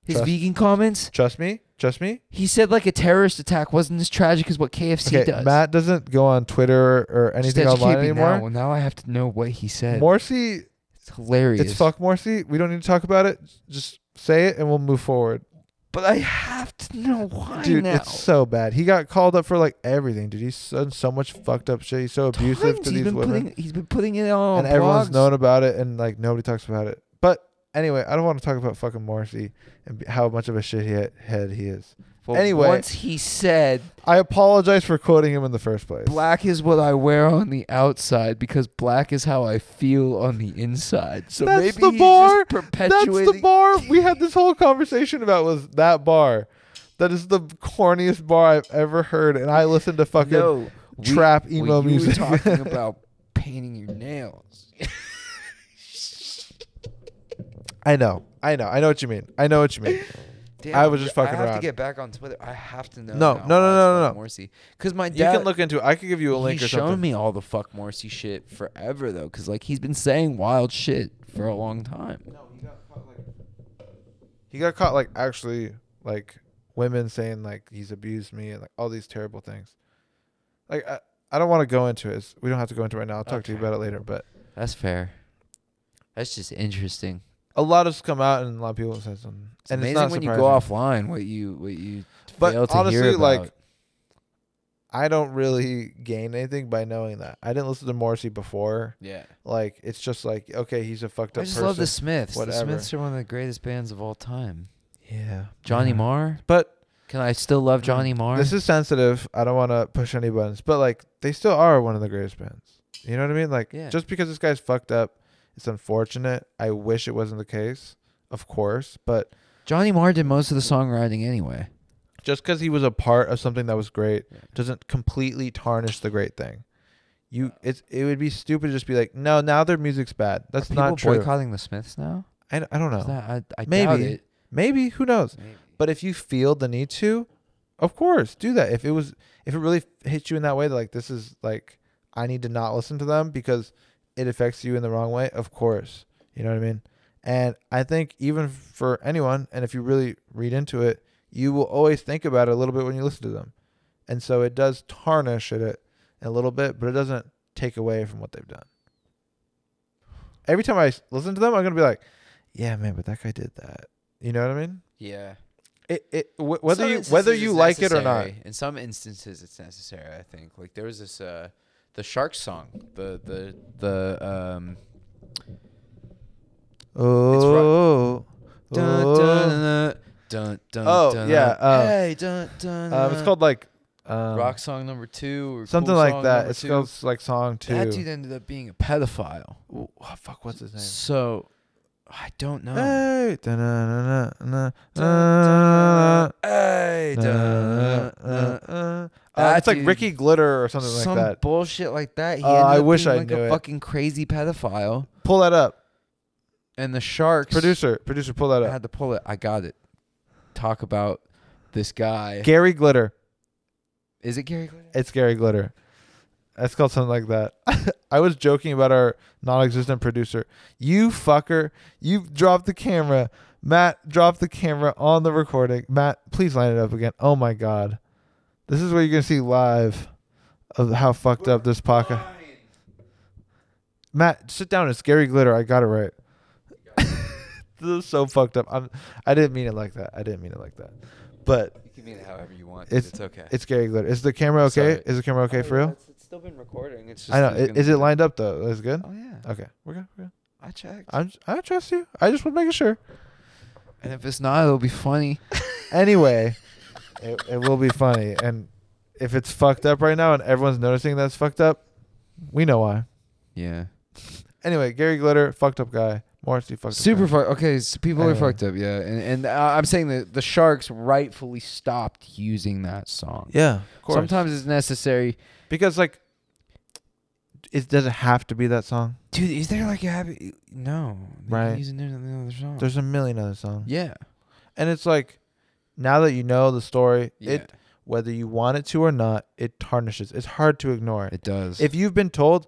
His Trust- vegan comments. Trust me. Trust me. He said like a terrorist attack wasn't as tragic as what KFC Okay, does. Matt doesn't go on Twitter or anything online anymore. Now. Well, now I have to know what he said. Morrissey it's hilarious. It's fuck Morrissey. We don't need to talk about it. Just say it and we'll move forward. But I have to know why Dude, now. it's so bad. He got called up for like everything. Dude, he's done so much fucked up shit. He's so abusive Tons. to he's these been women. Putting, he's been putting it on and everyone's known about it and like nobody talks about it. But anyway, I don't want to talk about fucking Morrissey and how much of a shithead he is. Well, Anyway. once he said I apologize for quoting him in the first place. black is what I wear on the outside because black is how I feel on the inside. So That's maybe the he's bar. just That's the bar we had (laughs) this whole conversation about was that bar. That is the corniest bar I've ever heard, and I listened to fucking no, we- trap emo well, you music. Were talking (laughs) about painting your nails. (laughs) I know, I know, I know what you mean. I know what you mean. Damn, I was just fucking I have around. to get back on Twitter. I have to know. No, no, no, no, no, no. Morrissey. Because my You dad. can look into it. I could give you a link he's shown something. me all the fuck Morrissey shit forever though, because like he's been saying wild shit for a long time. No, he got caught like. He got caught like actually like women saying like he's abused me and like all these terrible things. Like I, I don't want to go into it. It's- We don't have to go into it right now. I'll talk to you about it later. But That's fair. That's just interesting. A lot has come out and a lot of people have said something. It's and amazing it's not when you go offline what you what you But fail to honestly, hear about. like, I don't really gain anything by knowing that. I didn't listen to Morrissey before. yeah. Like it's just like okay, he's a fucked up I just person. love the Smiths. whatever. The Smiths are one of the greatest bands of all time. Yeah, Johnny yeah. Marr. But Can I still love mm, Johnny Marr? This is sensitive. I don't want to push any buttons, but like they still are one of the greatest bands. You know what I mean? Like Yeah. just because this guy's fucked up, it's unfortunate. I wish it wasn't the case, of course, but Johnny Marr did most of the songwriting anyway. just because he was a part of something that was great doesn't completely tarnish the great thing. You, uh, it's it would be stupid to just be like, no, now their music's bad. That's Are not true. boycotting the Smiths now? I, I don't Is know. that, I, I Maybe. doubt it. Maybe who knows? Maybe. But if you feel the need to, of course, do that. If it was if it really hits you in that way that like this is like I need to not listen to them because it affects you in the wrong way, of course. You know what I mean? And I think even for anyone and if you really read into it, you will always think about it a little bit when you listen to them. And so it does tarnish it a little bit, but it doesn't take away from what they've done. Every time I listen to them, I'm going to be like, yeah, man, but that guy did that. You know what I mean? Yeah. it, it wh- whether you whether you like it or not. In some instances, it's necessary. I think. Like there was this, uh, the Shark song, the the the um. Oh, Dun, oh. dun, dun, dun, Oh, dun, yeah, uh, hey, dun, dun, Um, it's called like um, rock song number two or something Cool like that. It's two. called like song two. That dude ended up being a pedophile. Oh, fuck, what's his name? So, I don't know. Hey, da-na-na-na-na, Dun, uh, dun, hey, na- dun, uh, dun. uh. That Uh, it's like dude- Ricky Glitter or something Some like that. bullshit like that. He Uh, ended I up wish being I like knew a it. fucking crazy pedophile. Pull that up, And the Sharks producer. Producer, pull that up. I up. had to pull it. I got it. Talk about this guy. Gary Glitter. Is it Gary Glitter? It's Gary Glitter. It's called something like that. (laughs) I was joking about our non-existent producer. You fucker! You dropped the camera. Matt dropped the camera on the recording. Matt, please line it up again. Oh my god, this is what you're gonna see live of how fucked up this podcast. Matt, sit down. It's Gary Glitter. I got it right. (laughs) this is so fucked up. I'm. I didn't mean it like that. I didn't mean it like that. But You can mean it however you want. It's- It's, okay. it's Gary Glitter. Is the camera okay? Sorry. Is the camera okay Oh, for real? It's, it's still been recording. It's just I know. there's I- Is it lined up though? Is it good? Oh yeah. Okay, we're good. We're good. I checked. I'm, I trust you. I just want making sure. and if it's not, it'll be funny. (laughs) Anyway, it, it will be funny, and if it's fucked up right now and everyone's noticing that's fucked up, we know why. Yeah. Anyway, Gary Glitter, fucked up guy. Morrissey, fucked Super up. Super fucked. Okay, so people are fucked up. Yeah, and and uh, I'm saying that the Sharks rightfully stopped using that song. Yeah, of course. Sometimes it's necessary. because like, it does it have to be that song? Dude, is there like a happy? No, they can Right. Use another another song. There's a million other songs, yeah, and it's like, now that you know the story, yeah, it whether you want it to or not, it tarnishes. It's hard to ignore. it does. If you've been told,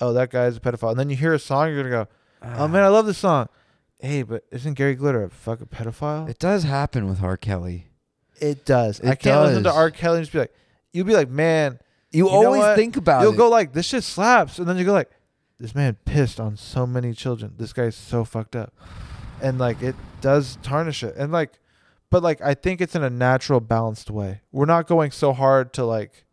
oh, that guy's a pedophile, and then you hear a song, you're gonna go, oh man, I love this song. Hey, but isn't Gary Glitter a fucking pedophile? It, does happen with R. Kelly. It does. It I can't listen to. R. Kelly and just be like, you'll be like, man, You, know always think about it. you'll it. go like, this shit slaps, and then you go like, this man pissed on so many children. This guy's so fucked up, and like it does tarnish it, and like, but like I think it's in a natural, balanced way. We're not going so hard to like.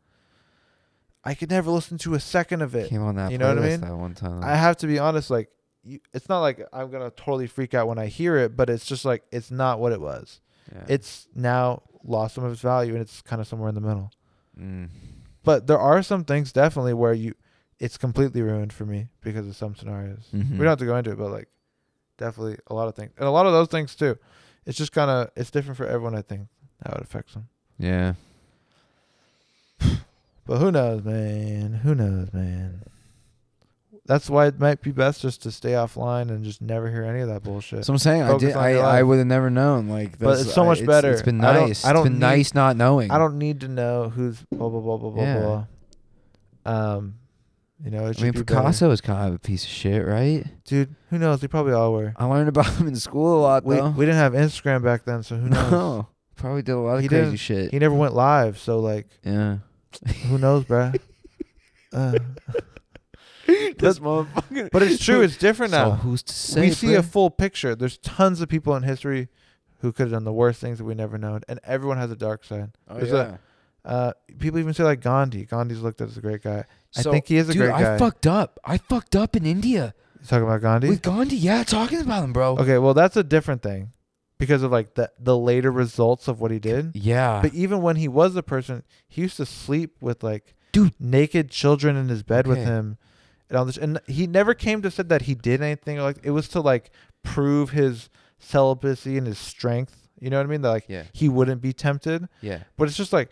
I could never listen to a second of it. Came on that. You know what I mean? That one time. I have to be honest, like you, it's not like I'm gonna totally freak out when I hear it, but it's just like it's not what it was. Yeah. It's now lost some of its value, and it's kind of somewhere in the middle. Mm. But there are some things definitely where you, it's completely ruined for me because of some scenarios. Mhm. We don't have to go into it, but like, definitely a lot of things, and a lot of those things too. It's just kind of it's different for everyone. I think how it affects them. Yeah. (sighs) But who knows, man? Who knows, man? That's why it might be best just to stay offline and just never hear any of that bullshit. So I'm saying I did. I, I would have never known. Like, But it's so much I- better. It's been I don't- nice. I don't it's been need- nice not knowing. I don't need to know who's blah blah blah blah blah Yeah. blah. Um, you know, I mean, be better. Picasso is kind of a piece of shit, right? dude. Who knows? They probably all were. I learned about him in school a lot, We though. we didn't have Instagram back then, so who (laughs) knows? no, probably did a lot of He crazy shit. He never went live, so like, yeah. who knows, bruh? (laughs) Uh, (laughs) this motherfucker. but it's true. It's different So now. who's to say? we see a full picture. There's tons of people in history who could have done the worst things that we never known, and everyone has a dark side. Oh, there's yeah. a- Uh, people even say like Gandhi. Gandhi's looked at as a great guy. I think he is a dude, great guy. I fucked up. I fucked up in India You talking about Gandhi? with Gandhi. Yeah, talking about him, bro. Okay, well that's a different thing. because of like the the later results of what he did. Yeah. But even when he was a person, he used to sleep with like Dude. naked children in his bed with him, and all this. And he never came to said that he did anything. Like it was to like prove his celibacy and his strength. You know what I mean? That like yeah. he wouldn't be tempted. Yeah. But it's just like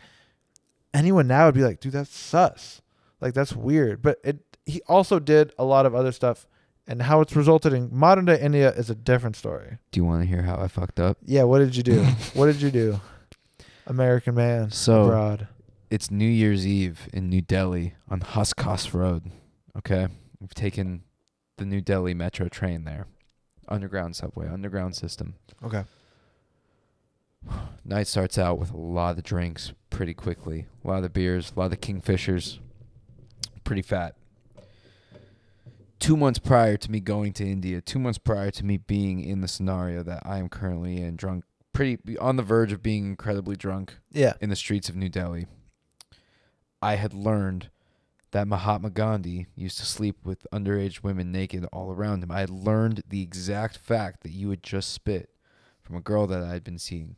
anyone now would be like, dude, that's sus. Like that's weird. But it he also did a lot of other stuff, and how it's resulted in modern day India is a different story. Do you want to hear how I fucked up? Yeah, what did you do? (laughs) what did you do? American man So abroad. it's New Year's Eve in New Delhi on Hauz Khas Road. Okay. We've taken the New Delhi metro train there. Underground subway, underground system. Okay. Night starts out with a lot of the drinks pretty quickly. A lot of the beers, a lot of the kingfishers. Pretty fat. Two months prior to me going to India, two months prior to me being in the scenario that I am currently in, drunk, pretty on the verge of being incredibly drunk Yeah. in the streets of New Delhi, I had learned that Mahatma Gandhi used to sleep with underage women naked all around him. I had learned the exact fact that you had just spit from a girl that I had been seeing.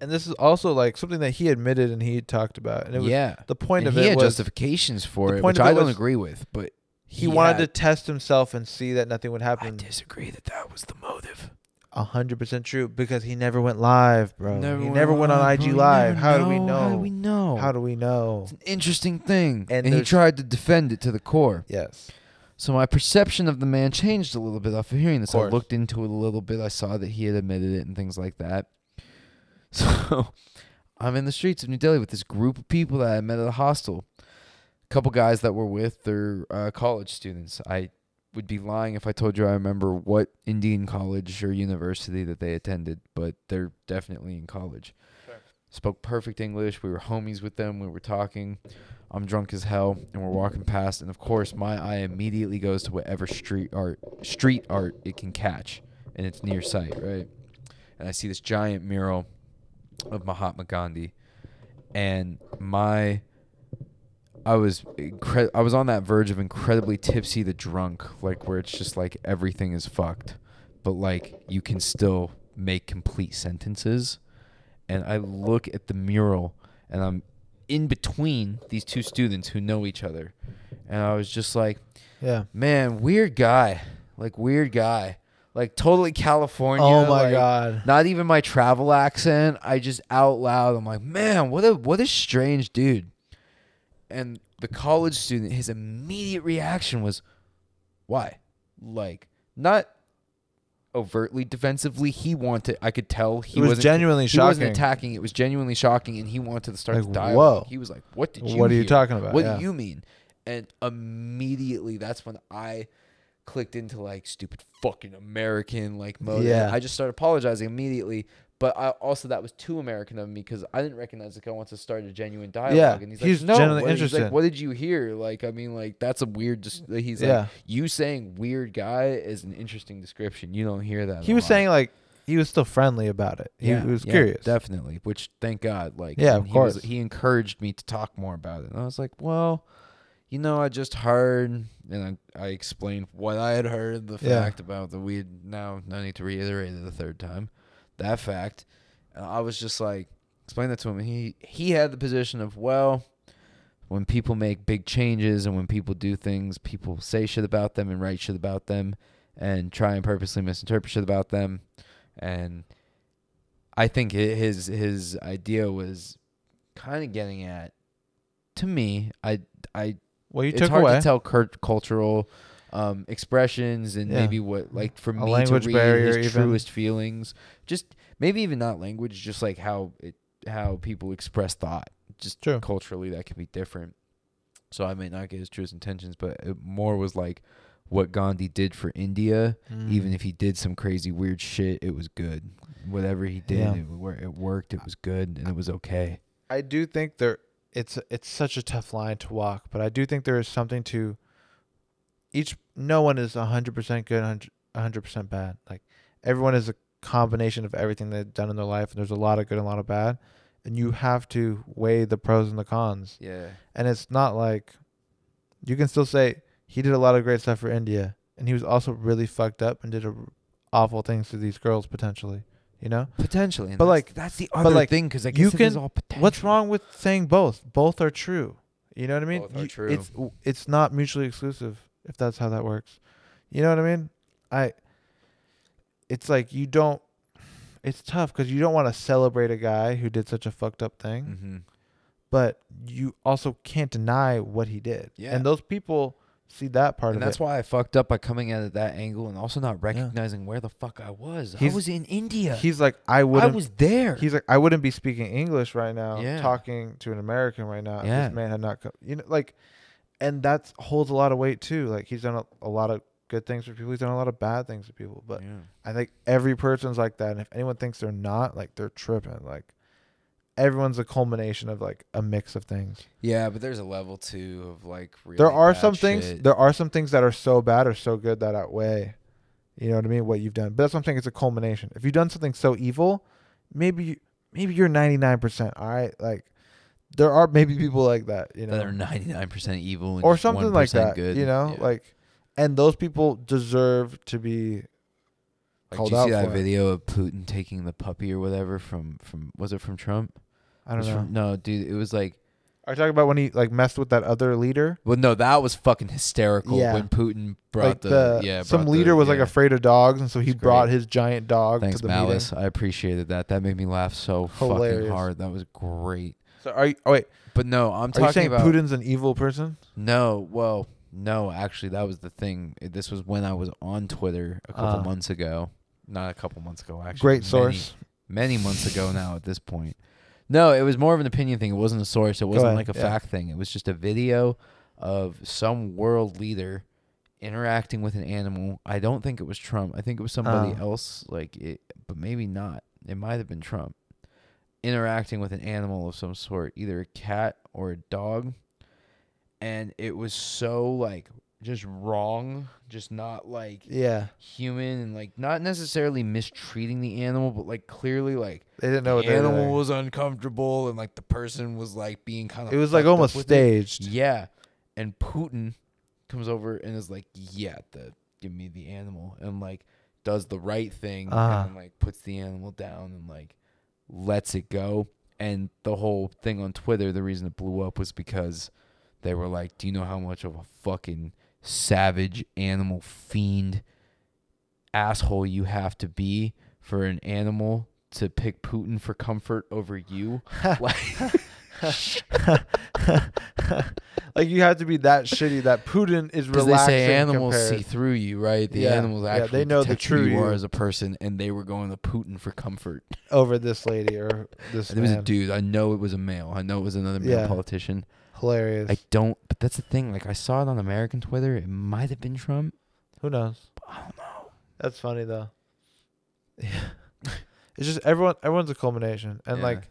And this is also like something that he admitted and he talked about. And it was yeah. the point and of he it had was justifications for it, which I don't was- agree with, but he, wanted to test himself and see that nothing would happen. I disagree that that was the motive. A hundred percent true because he never went live, bro. he went never went on live, IG bro. Live. never How do we know. know? How do we know? How do we know? It's an interesting thing, And and, he tried to defend it to the core. Yes. So my perception of the man changed a little bit after hearing this. I looked into it a little bit. I saw that he had admitted it and things like that. (laughs) So I'm in the streets of New Delhi with this group of people that I met at a hostel. A couple guys that were with their uh, college students. I would be lying if I told you I remember what Indian college or university that they attended, but they're definitely in college. Sure. Spoke perfect English. We were homies with them. We were talking. I'm drunk as hell, and we're walking past, and of course, my eye immediately goes to whatever street art, street art it can catch, and it's near sight, right? And I see this giant mural of Mahatma Gandhi, and my, I was incre- I was on that verge of incredibly tipsy the drunk, like where it's just like everything is fucked, but like you can still make complete sentences, and I look at the mural, and I'm in between these two students who know each other. And I was just like, Yeah. man, weird guy. Like weird guy. Like totally California. Oh my like, god. Not even my travel accent. I just out loud I'm like, man, what a what a strange dude. And the college student, his immediate reaction was, why? Like, not overtly defensively. He wanted I could tell he it was genuinely he wasn't attacking. It was genuinely shocking, and he wanted to start Like, the dialogue. whoa. He was like, "What did you? What are you hear? talking about? What Yeah. do you mean?" And immediately, that's when I clicked into like stupid fucking American like mode. Yeah. I just started apologizing immediately. But I also that was too American of me because I didn't recognize like I want to start a genuine dialogue. Yeah, and he's, he's like, no. genuinely what, he's like, interested. what did you hear? Like, I mean, like that's a weird. Just he's like, yeah. you saying weird guy is an interesting description. You don't hear that. He was lot. saying like he was still friendly about it. He, Yeah, was yeah, curious. definitely. Which thank God, like Yeah, of he was- course. he encouraged me to talk more about it, and I was like, well, you know, I just heard, and I, I explained what I had heard, the Yeah. fact about the weed. Now, no need to reiterate it the third time. That fact, and I was just like, explain that to him, and he he had the position of well. When people make big changes and when people do things, people say shit about them and write shit about them and try and purposely misinterpret shit about them. And I think his his idea was kind of getting at to me. I I well, you it's took hard away. to tell cur- cultural um, expressions and Yeah. maybe what like for A me language to read barrier his even. truest feelings. Just maybe even not language, just like how it how people express thought. Just True. culturally, that can be different. So I may not get his truest intentions, but it more was like what Gandhi did for India Mm. even if he did some crazy weird shit, it was good. Whatever he did, Yeah. it, wor- it worked. It was good, and it was okay. I do think there it's it's such a tough line to walk, but I do think there is something to each no one is 100% good 100 100% bad. Like everyone is a combination of everything they've done in their life and there's a lot of good and a lot of bad and you have to weigh the pros and the cons. Yeah, And it's not like you can still say he did a lot of great stuff for India and he was also really fucked up and did a, awful things to these girls potentially. You know, Potentially, and But, that's- like- that's the but, other like, thing because I you guess it is can- all potential. what's wrong with saying both? Both are true. You know what I mean? Both are You- true. It's it's not mutually exclusive if that's how that works. You know what I mean? I. It's like you don't. It's tough because you don't want to celebrate a guy who did such a fucked up thing, Mm-hmm. but you also can't deny what he did. Yeah. And those people see that part of it. And of that's it. why I fucked up by coming at it that angle and also not recognizing where the fuck I was. I was in India. He's like, I I wouldn't. was there. He's like, I wouldn't be speaking English right now, Yeah. talking to an American right now. if This man had not, co- you know, like, and that holds a lot of weight too. Like, he's done a, a lot of good things for people. He's done a lot of bad things for people. But yeah. I think every person's like that. And if anyone thinks they're not, like, they're tripping. Like, everyone's a culmination of like a mix of things. Yeah, but there's a level too of like really there are some things. shit. There are some things that are so bad or so good that outweigh. You know what I mean? What you've done, but that's what I'm saying. It's a culmination. If you've done something so evil, maybe you, maybe you're 99. percent All right, like there are maybe people like that. You know, that are 99% evil and or something like that. Good. You know, Yeah. like, and those people deserve to be Like, called did you see that video of Putin taking the puppy or whatever from from was it from Trump? I don't know. From, no, dude, it was like Are you talking about when he like messed with that other leader? well, no, that was fucking hysterical Yeah. when Putin brought like the, yeah some brought the- leader was like afraid of dogs, and so he brought great. his giant dog Thanks, to the Malice. meeting. I appreciated that. That made me laugh so fucking hard. That was great. So are you? Oh wait, But no, I'm are you saying about Putin's an evil person? No, well, no, actually, that was the thing. This was when I was on Twitter a couple Ah. months ago. Not a couple months ago, actually. Great many- source. Many, months ago now. At this point, no, it was more of an opinion thing. It wasn't a source. It wasn't ahead, like a yeah. fact thing. It was just a video of some world leader interacting with an animal. I don't think it was Trump. I think it was somebody Oh. else. Like it, but maybe not. It might have been Trump interacting with an animal of some sort, either a cat or a dog. And it was so like just wrong, just not like Yeah, human and like not necessarily mistreating the animal, but like clearly like they didn't know the what were animal was uncomfortable and like the person was like being kind of It was like almost staged. yeah. And Putin comes over and is like, "Yeah, the give me the animal." And like does the right thing Ah. and like puts the animal down and like lets it go. And the whole thing on Twitter, the reason it blew up was because they were like, "Do you know how much of a fucking savage animal fiend asshole you have to be for an animal to pick Putin for comfort over you?" (laughs) like (laughs) like you have to be that shitty that Putin is (laughs) Because they say animals compared. see through you, right? The Yeah, animals yeah, actually they know the true you are you. as a person, and they were going to Putin for comfort. over this lady or this it was a dude. I know it was a male. I know it was another male Yeah. politician. Hilarious. I don't, but that's the thing. Like I saw it on American Twitter. It might have been Trump. Who knows? I don't know. That's funny though. Yeah. (laughs) it's just everyone. Everyone's a culmination, and Yeah. like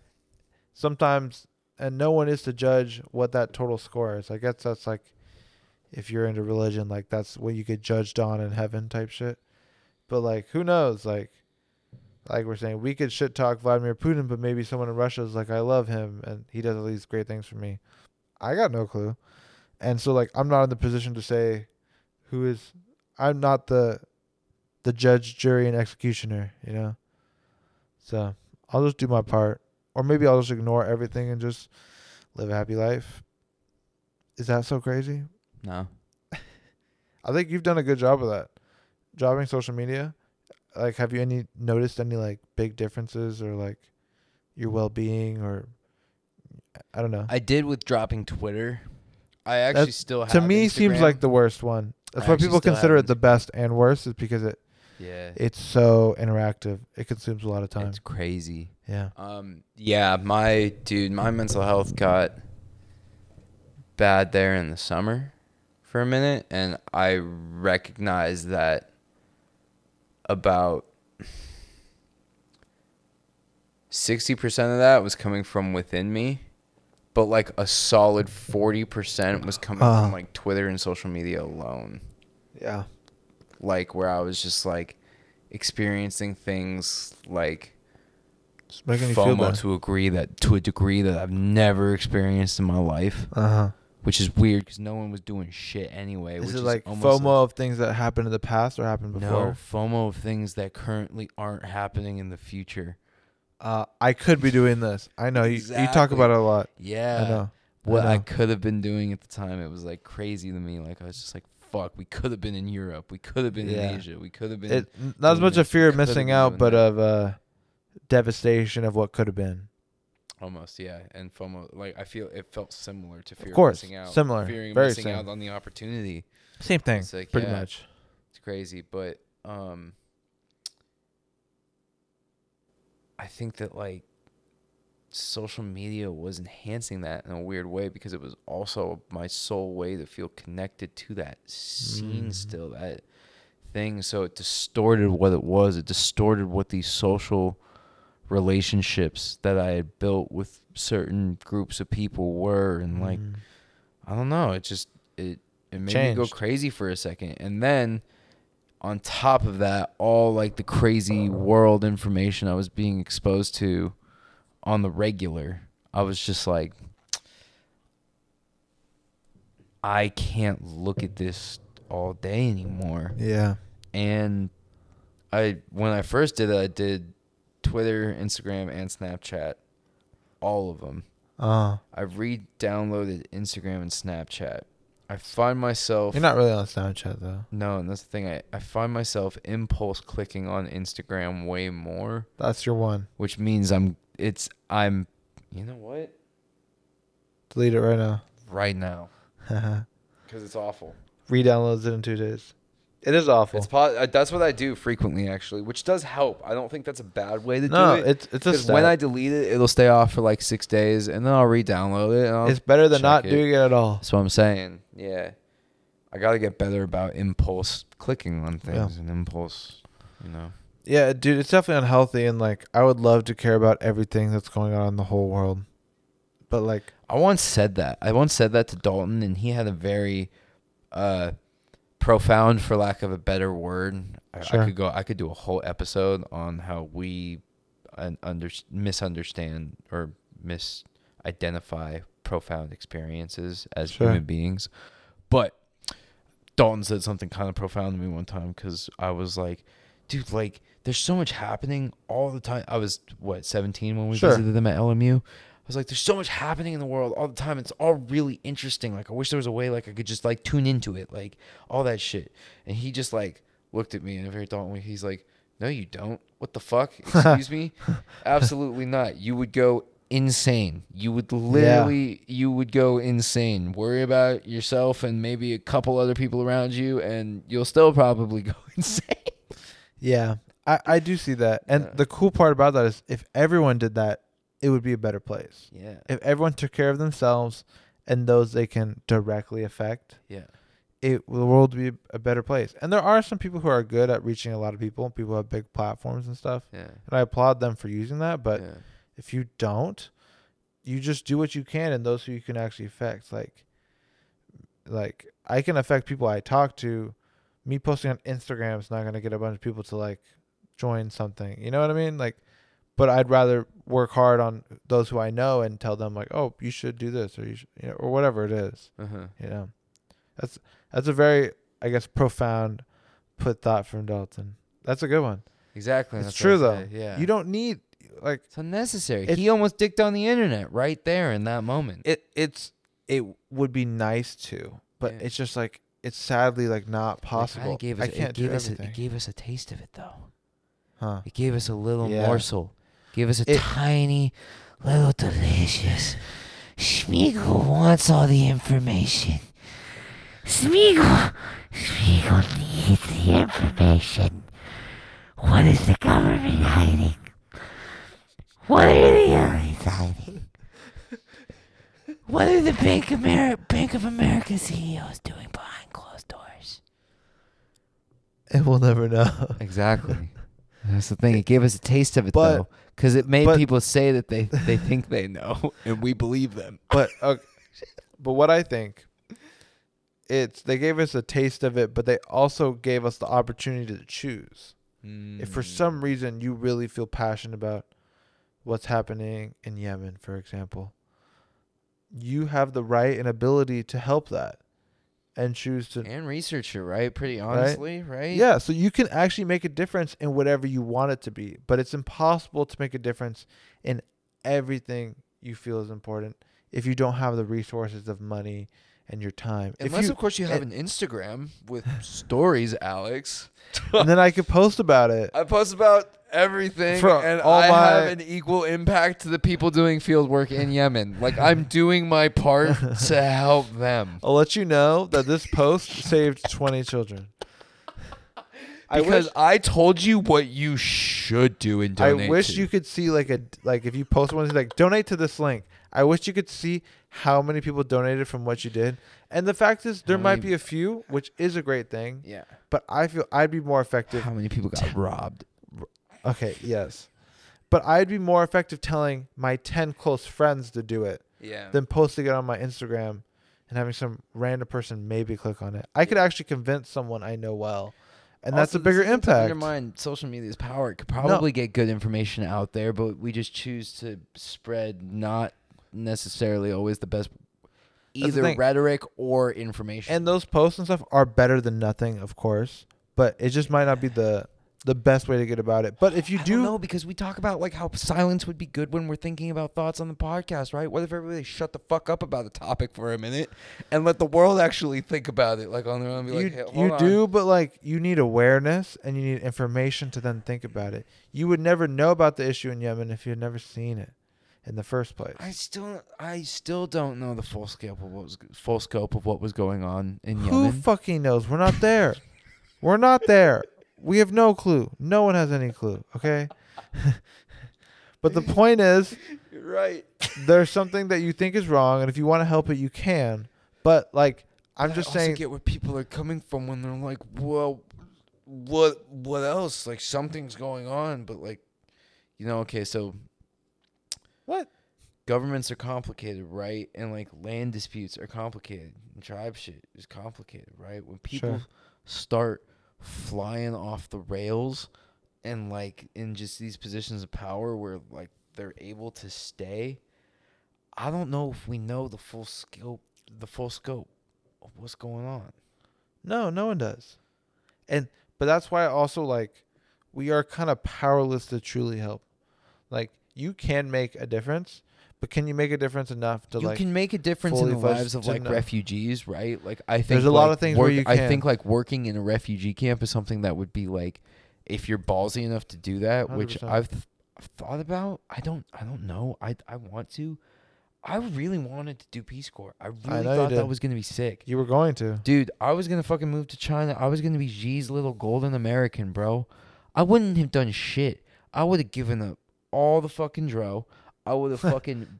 sometimes, and no one is to judge what that total score is. I guess that's like, if you're into religion, like that's what you get judged on in heaven type shit. But like, who knows? Like, like we're saying, we could shit talk Vladimir Putin, but maybe someone in Russia is like, I love him, and he does all these great things for me. I got no clue, and so like, I'm not in the position to say who is. I'm not the the judge, jury, and executioner, you know. So I'll just do my part, or maybe I'll just ignore everything and just live a happy life. Is that so crazy? No. (laughs) I think you've done a good job of that. Dropping social media, like, have you any noticed any like big differences or like your well being or I don't know. I did with dropping Twitter. I actually still have to me, seems like the worst one. That's I why people consider it the best and worst, is because it yeah. it's so interactive. It consumes a lot of time. It's crazy. Yeah. Um, yeah, my dude, my mental health got bad there in the summer for a minute, and I recognized that about sixty percent of that was coming from within me, but like a solid forty percent was coming Uh. from like Twitter and social media alone Yeah. like where I was just like experiencing things like Just making FOMO to agree that to a degree that I've never experienced in my life. Uh huh. which is weird because no one was doing shit anyway. Is which it like almost FOMO of things that happened in the past or happened before? No, before? FOMO of things that currently aren't happening in the future. Uh, I could be doing this. I know you. You talk about it a lot. Yeah. I know. what I, know. could have been doing at the time. It was like crazy to me. Like I was just like, fuck, we could have been in Europe. We could have been Yeah. in Asia. We could have been. It not as much a fear of missing out, but that. of uh, devastation of what could have been. almost, yeah. And FOMO, like I feel it felt similar to fear Of course, of missing out. similar, fearing very missing same. out on the opportunity. Same thing, It's like, pretty yeah, much. It's crazy, but um, I think that like social media was enhancing that in a weird way because it was also my sole way to feel connected to that scene Mhm. still that thing so it distorted what it was it distorted what these social relationships that i had built with certain groups of people were and like Mm. I don't know. It just it it made me go crazy for a second, and then on top of that, all like the crazy world information I was being exposed to on the regular, I was just like, I can't look at this all day anymore. yeah. And I when I first did it, I did Twitter, Instagram, and Snapchat, all of them. Uh, I've re-downloaded Instagram and Snapchat. I find myself you're not really on Snapchat though. no, and that's the thing. I, I find myself impulse clicking on Instagram way more, That's your one. which means I'm it's I'm you know what Delete it right now. right now (laughs) because it's awful. Re-downloads it in two days. It is awful. It's po- uh, that's what I do frequently actually, which does help. I don't think that's a bad way to no, do it. No, it's it's a step. when I delete it, it'll stay off for like six days, and then I'll re-download it. I'll it's better than not it. doing it at all. That's what I'm saying. Yeah. I got to get better about impulse clicking on things and impulse, you know. Yeah, dude, it's definitely unhealthy, and like I would love to care about everything that's going on in the whole world, but like I once said that. I once said that to Dalton and he had a very uh profound for lack of a better word. I, Sure. I could go I could do a whole episode on how we un- under, misunderstand or misidentify profound experiences as Sure. human beings. But Dalton said something kind of profound to me one time because I was like, dude, like, there's so much happening all the time. I was, what, 17 when we Sure. visited them at LMU? I was like, there's so much happening in the world all the time. It's all really interesting. Like, I wish there was a way, like, I could just, like, tune into it, like, all that shit. And he just, like, looked at me in a very Dalton way. He's like, no, you don't. What the fuck? (laughs) Excuse me? Absolutely not. You would go insane. You would literally, you would go insane. Worry about yourself and maybe a couple other people around you, and you'll still probably (laughs) go insane. yeah, I I do see that, and Yeah. the cool part about that is if everyone did that, it would be a better place. Yeah. If everyone took care of themselves and those they can directly affect, Yeah. it the world would be a better place. And there are some people who are good at reaching a lot of people. People have big platforms and stuff, Yeah. and I applaud them for using that. But yeah. if you don't, you just do what you can and those who you can actually affect. Like like I can affect people I talk to. Me posting on Instagram is not gonna get a bunch of people to like join something. You know what I mean? Like but I'd rather work hard on those who I know and tell them like, Oh, you should do this or you should you know, or whatever it is. Uh-huh. You know. That's that's a very I guess profound put thought from Dalton. That's a good one. Exactly. It's that's true though. say, Yeah. You don't need like It's unnecessary. It's- he almost dicked on the internet right there in that moment. it it's it would be nice to, but Yeah. it's just like it's sadly like not It possible. Gave us, I can't it gave do us a, everything. it gave us a taste of it though. huh? It gave us a little Yeah. morsel. Gave us a It- tiny, little delicious. Schmiegel wants all the information. Schmiegel, Schmiegel needs the information. What is the government hiding? What are the aliens hiding? What are the Bank, Ameri- Bank of America CEOs doing behind closed doors? And we'll never know. Exactly. That's the thing. It gave us a taste of it, But- though, because it made but- people say that they they think they know, (laughs) and we believe them. but (laughs) but what I think, it's they gave us a taste of it, but they also gave us the opportunity to choose. If for Mm. some reason you really feel passionate about what's happening in Yemen, for example, you have the right and ability to help that and choose to and researcher, right? Pretty honestly, right? yeah so you can actually make a difference in whatever you want it to be but it's impossible to make a difference in everything you feel is important if you don't have the resources of money and your time Unless you, of course you have an Instagram with stories, Alex. (laughs) and then i could post about it I post about everything, and all I have an equal impact to the people doing field work in Yemen. Like I'm (laughs) doing my part to help them. i'll let you know that this post saved 20 children (laughs) I Because wish, I, told you what you should do and I donate. wish to. you could see like a like if you post one like donate to this link i wish you could see how many people donated from what you did and the fact is there How might many- be a few which is a great thing Yeah. but i feel i'd be more effective How many people got robbed? Okay, yes. But I'd be more effective telling my 10 close friends to do it Yeah. than posting it on my Instagram and having some random person maybe click on it. I could actually convince someone I know well. And that's a bigger impact. Undermine social media's power. It could probably get good information out there, but we just choose to spread not necessarily always the best either rhetoric or information. And those posts and stuff are better than nothing, of course, but it just might not be the the best way to get about it. But if you I do know because we talk about like how silence would be good when we're thinking about thoughts on the podcast, right? What if everybody shut the fuck up about the topic for a minute and let the world actually think about it, like on their own? Be you, like, hey, hold you do, but like you need awareness and you need information to then think about it. You would never know about the issue in Yemen if you had never seen it in the first place. I still, I still don't know the full scope of what was full scope of what was going on in Who Yemen. Who fucking knows? We're not there. We're not there. (laughs) We have no clue. No one has any clue. Okay. (laughs) but the point is, You're right. (laughs) there's something that you think is wrong, and if you want to help it, you can. But like, I'm I just also saying, get where people are coming from when they're like, well, what, what else? Like something's going on, but like, you know, okay, so what? governments are complicated, right? And like land disputes are complicated. And tribe shit is complicated, right? When people Sure. start flying off the rails and like in just these positions of power where like they're able to stay, I don't know if we know the full scope the full scope of what's going on. No, no one does. And but that's why also like we are kind of powerless to truly help. Like you can make a difference, but can you make a difference enough to you like You can make a difference in the lives of like know. refugees, right? Like I think There's a lot of things where work- you I think like working in a refugee camp is something that would be like if you're ballsy enough to do that, which 100%. I've, th- I've thought about. I don't I don't know. I I want to. I really wanted to do Peace Corps. I really you thought that was gonna be sick. you were going to. Dude, I was gonna fucking move to China. I was gonna be G's little golden American, bro. I wouldn't have done shit. I would have given up all the fucking dro. I would have fucking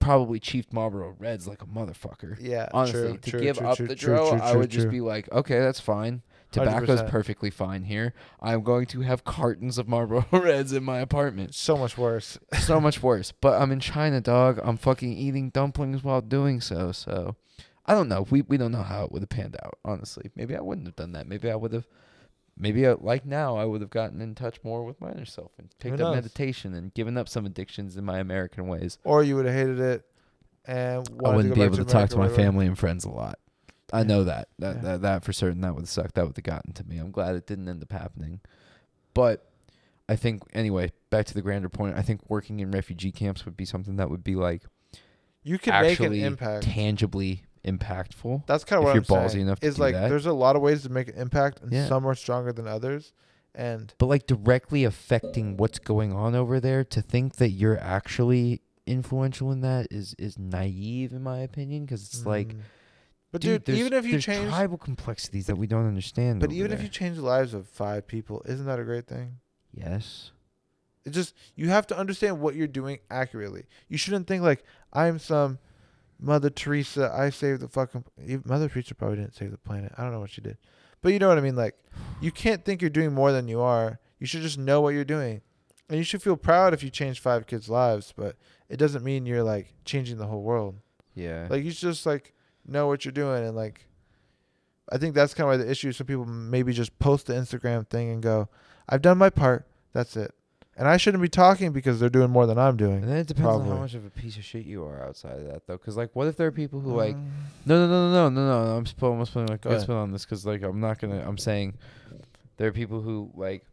probably chiefed Marlboro Reds like a motherfucker. Yeah, Honestly, true, to true, give true, up the true, I would just be like, okay, that's fine. Tobacco's 100%. perfectly fine here. I'm going to have cartons of Marlboro (laughs) Reds in my apartment. so much worse. (laughs) so much (laughs) worse. But I'm in China, dog. I'm fucking eating dumplings while doing so. So I don't know. We we don't know how it would have panned out. Honestly, maybe I wouldn't have done that. Maybe I would have. Maybe I, like now, I would have gotten in touch more with my inner self and picked up meditation and given up some addictions in my American ways. Or you would have hated it and I wouldn't to be able back to talk to my America or whatever. family and friends a lot. I Yeah. know that. That, Yeah. that that for certain that would have sucked. That would have gotten to me. I'm glad it didn't end up happening. But I think anyway, back to the grander point, I think working in refugee camps would be something that would be like You can make an impact. tangibly impactful. That's kind of what you're I'm ballsy saying. enough is like that. there's a lot of ways to make an impact, and Yeah. some are stronger than others. And But like directly affecting what's going on over there, to think that you're actually influential in that is is naive in my opinion because it's like mm. but dude, dude, even if you change, tribal complexities that we don't understand. but even if you change the lives of five people, isn't that a great thing? yes, It just you have to understand what you're doing accurately. You shouldn't think like I'm some Mother Teresa. I saved the fucking Mother Teresa probably didn't save the planet. I don't know what she did, but you know what I mean. Like you (sighs) can't think you're doing more than you are. You should just know what you're doing, and you should feel proud if you change five kids' lives. But it doesn't mean you're like changing the whole world. yeah, Like you should just like know what you're doing and like. I think that's kind of why the issue. is Some people maybe just post the Instagram thing and go, "I've done my part. That's it." And I shouldn't be talking because they're doing more than I'm doing. And then it depends on how much of a piece of shit you are outside of that, though. Because like, what if there are people who like Mm. No, no, no, no, no, no, no. I'm I'm spilling like Go good ahead. spin on this because like I'm not gonna. I'm saying there are people who like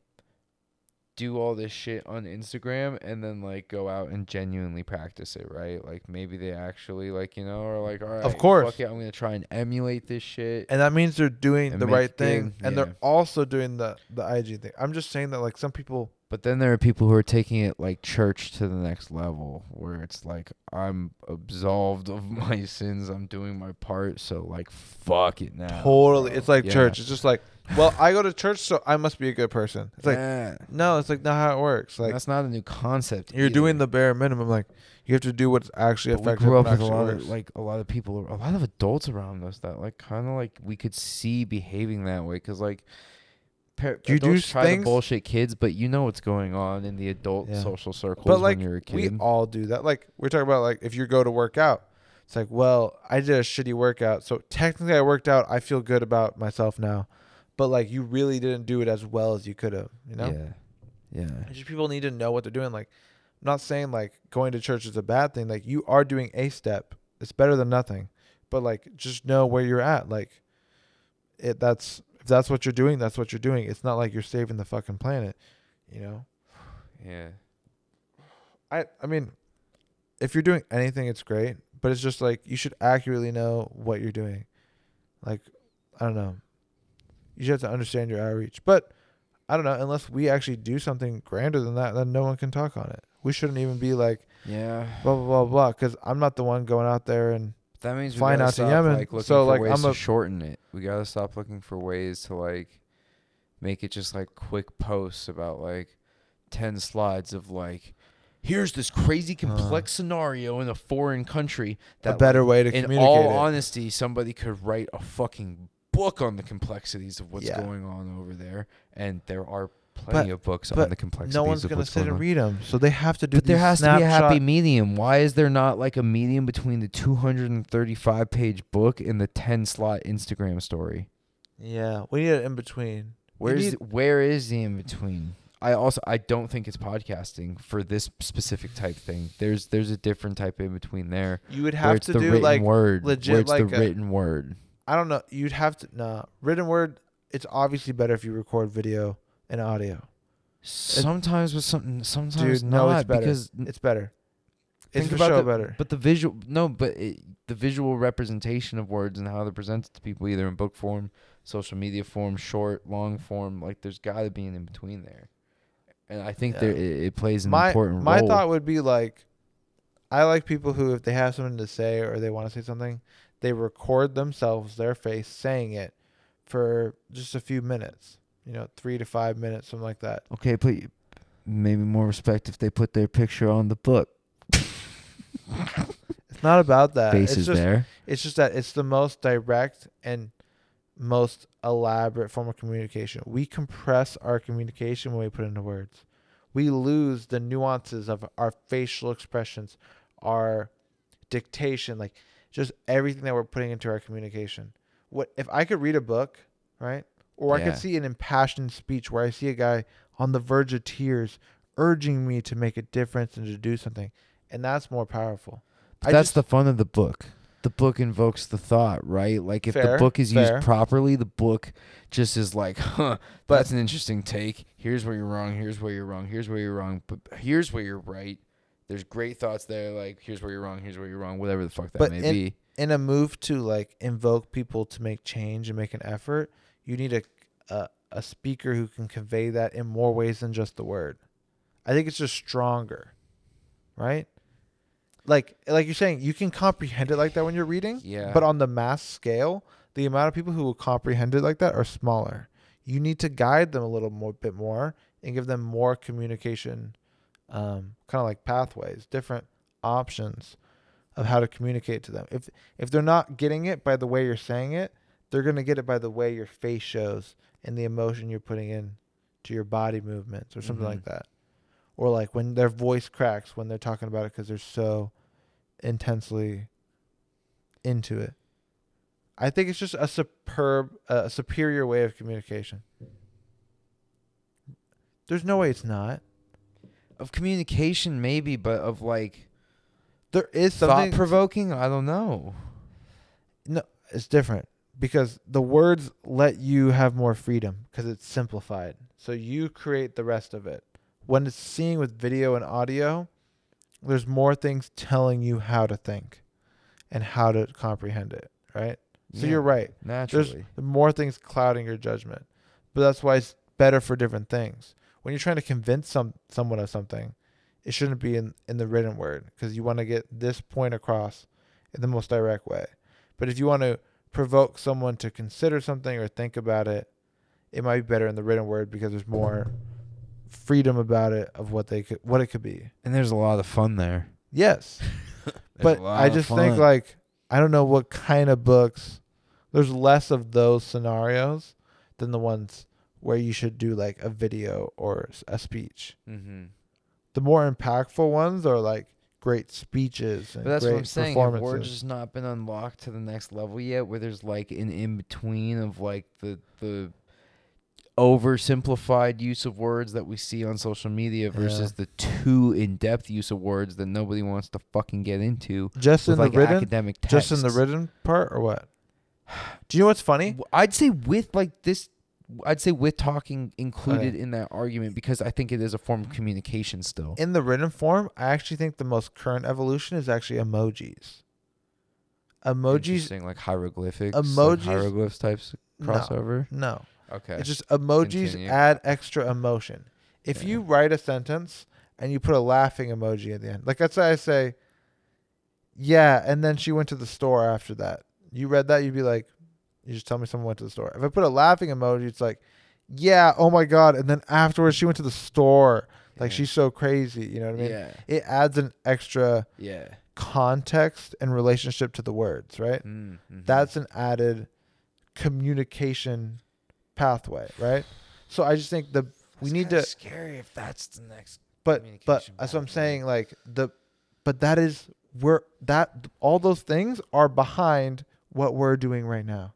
do all this shit on Instagram and then like go out and genuinely practice it, right? Like maybe they actually like you know are like all right, Of course. fuck it, I'm gonna try and emulate this shit. and that means they're doing And the make right it thing, and yeah. they're also doing the the IG thing. I'm just saying that like some people, But then there are people who are taking it like church to the next level, where it's like I'm absolved of (laughs) my sins, I'm doing my part, so like fuck it now. totally, bro. it's like Yeah. church. It's just like, well, I go to church, so I must be a good person. It's like, Yeah. no, it's like not how it works. Like that's not a new concept. you're either. doing the bare minimum. Like you have to do what's actually But we effective. grew up with a lot works. of like a lot of people, a lot of adults around us that like kind of like we could see behaving that way because like. Par- You do try things- to bullshit kids, but you know what's going on in the adult Yeah. social circles But like when you're a kid. we all do that. Like we're talking about like if you go to work out, it's like, well, I did a shitty workout, so technically I worked out. I feel good about myself now, but like you really didn't do it as well as you could have. You know, Yeah, yeah. It's just people need to know what they're doing. Like, I'm not saying like going to church is a bad thing. Like you are doing a step. It's better than nothing. But like just know where you're at. Like it that's that's what you're doing, that's what you're doing. It's not like you're saving the fucking planet. You know? Yeah. I I mean, if you're doing anything it's great, but it's just like you should accurately know what you're doing. Like, I don't know. You should have to understand your outreach. But I don't know, unless we actually do something grander than that, then no one can talk on it. We shouldn't even be like Yeah. blah blah blah blah because I'm not the one going out there and That means we Flying out to Yemen, Like, looking so, for like, ways I'm to a- shorten it. We gotta stop looking for ways to like make it just like quick posts about like ten slides of like here's this crazy complex scenario in a foreign country that a better way to in communicate all it. honesty somebody could write a fucking book on the complexities of what's Yeah. going on over there and there are plenty of books but on the complexities no one's gonna what's sit going and read them, so they have to do. But there has to be a happy medium. Why is there not like a medium between the 235 page book and the 10 slot Instagram story? Yeah, we need it in between. Where's need- the- where is the in between? I also I don't think it's podcasting for this specific type thing. There's there's a different type in between there. You would have to do like word, legit, where it's like the a- written word. I don't know. You'd have to nah written word. It's obviously better if you record video and audio. Sometimes with something, sometimes Dude, not no, it's better. because It's better. It's think for about show the, better. But the visual, no, but it, the visual representation of words and how they're presented to people, either in book form, social media form, short, long form, like there's got to be an in between there. And I think there it, it plays an my important my role. thought would be like, I like people who, if they have something to say or they want to say something, they record themselves, their face saying it, for just a few minutes. You know, three to five minutes, something like that. okay, but maybe more respect if they put their picture on the book. (laughs) It's not about that. Face it's is just, there. It's just that it's the most direct and most elaborate form of communication. We compress our communication when we put into words. We lose the nuances of our facial expressions, our dictation, like just everything that we're putting into our communication. What if I could read a book, right? Or I Yeah. could see an impassioned speech where I see a guy on the verge of tears urging me to make a difference and to do something. And that's more powerful. But I that's just- the fun of the book. The book invokes the thought, right? Like if Fair, the book is fair. used properly, the book just is like, huh, But- that's an interesting take. Here's where you're wrong. Here's where you're wrong. Here's where you're wrong. But here's where you're right. There's great thoughts there. Like here's where you're wrong. Here's where you're wrong. Whatever the fuck that But may in- be. in a move to like invoke people to make change and make an effort, you need a, a a speaker who can convey that in more ways than just the word. I think it's just stronger, right? Like like you're saying, you can comprehend it like that when you're reading, Yeah. but on the mass scale, the amount of people who will comprehend it like that are smaller. You need to guide them a little more, bit more, and give them more communication, um, kind of like pathways, different options of how to communicate to them. If if they're not getting it by the way you're saying it, they're gonna get it by the way your face shows and the emotion you're putting in to your body movements or something like Mhm. that. Or like when their voice cracks when they're talking about it because they're so intensely into it. I think it's just a superb, uh, a superior way of communication. There's no way it's not. of communication, maybe, but of like there is thought something provoking. I don't know. No, it's different because the words let you have more freedom because it's simplified. So you create the rest of it. When it's seeing with video and audio, there's more things telling you how to think and how to comprehend it, right? So Yeah, you're right. naturally. There's more things clouding your judgment. But that's why it's better for different things. When you're trying to convince some someone of something, it shouldn't be in, in the written word because you want to get this point across in the most direct way. But if you want to provoke someone to consider something or think about it, it might be better in the written word because there's more freedom about it of what they could what it could be. and there's a lot of fun there. Yes. (laughs) But I just think like I don't know what kind of books. There's less of those scenarios than the ones where you should do like a video or a speech. Mm-hmm. The more impactful ones are like great speeches and But that's great what I'm saying. Have words performances. just not been unlocked to the next level yet, where there's like an in between of like the the oversimplified use of words that we see on social media versus the too in depth use of words that nobody wants to fucking get into just in like the written, academic text. just in the written part or what? Do you know what's funny? I'd say with like this. I'd say with talking included in that argument because I think it is a form of communication still. In the written form, I actually think the most current evolution is actually emojis. Emojis, like hieroglyphics, emojis- like hieroglyphs types no, crossover. no. Okay. It's just emojis Continue. add extra emotion. If Yeah. you write a sentence and you put a laughing emoji at the end, like let's say I say, yeah, and then she went to the store after that. You read that, you'd be like, you just tell me someone went to the store. If I put a laughing emoji, it's like, yeah, oh my god, and then afterwards she went to the store. Like Yeah. she's so crazy, you know what I mean? yeah. It adds an extra Yeah. context and relationship to the words, right? Mm, mhm. that's an added communication pathway, right? So I just think the we need to scary if that's the next. but but that's what I'm saying like the but that is we're that all those things are behind what we're doing right now.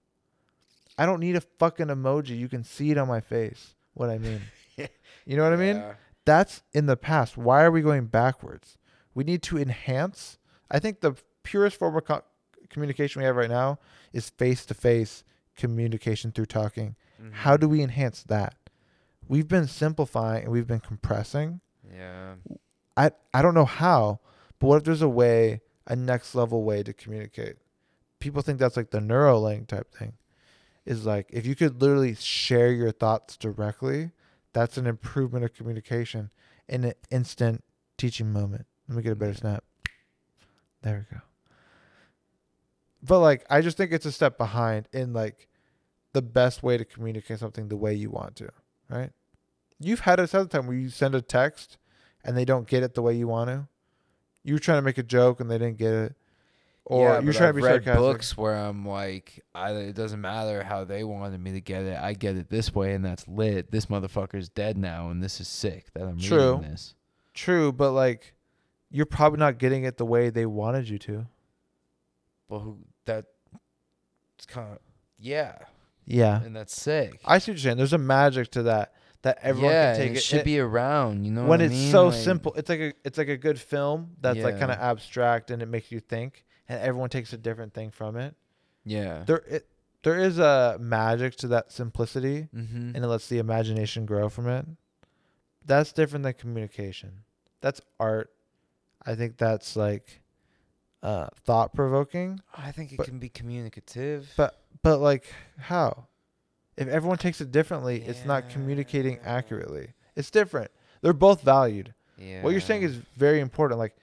I don't need a fucking emoji. You can see it on my face what I mean. (laughs) You know what I mean? Yeah. That's in the past. Why are we going backwards? We need to enhance. I think the purest form of co- communication we have right now is face to face communication through talking. How Mhm. do we enhance that? We've been simplifying and we've been compressing. Yeah. I I don't know how, but what if there's a way, a next level way to communicate? People think that's like the Neuralink type thing. Is like if you could literally share your thoughts directly, that's an improvement of communication in an instant teaching moment. Let me get a better snap. There we go. But like I just think it's a step behind in like the best way to communicate something the way you want to, right? You've had it other time where you send a text and they don't get it the way you want to. You were trying to make a joke and they didn't get it, or yeah, you're but trying I've to be read sarcastic. books where I'm like, I, it doesn't matter how they wanted me to get it. I get it this way, and that's lit. This motherfucker's dead now, and this is sick that I'm True. reading this. True, but like you're probably not getting it the way they wanted you to. Well, who that? It's kind of yeah, Yeah, and that's sick. I see what you're saying. There's a magic to that that everyone yeah, can take it. it should and- be around. You know, when what I it's mean? so Like, simple. It's like a it's like a good film that's like kind of abstract and it makes you think, and everyone takes a different thing from it. Yeah. There it there is a magic to that simplicity, Mm-hmm. and it lets the imagination grow from it. That's different than communication. That's art. I think that's like uh, thought provoking. I think it but- can be communicative. But but like how? If everyone takes it differently, it's not communicating accurately. It's different. They're both valued. yeah. What you're saying is very important, like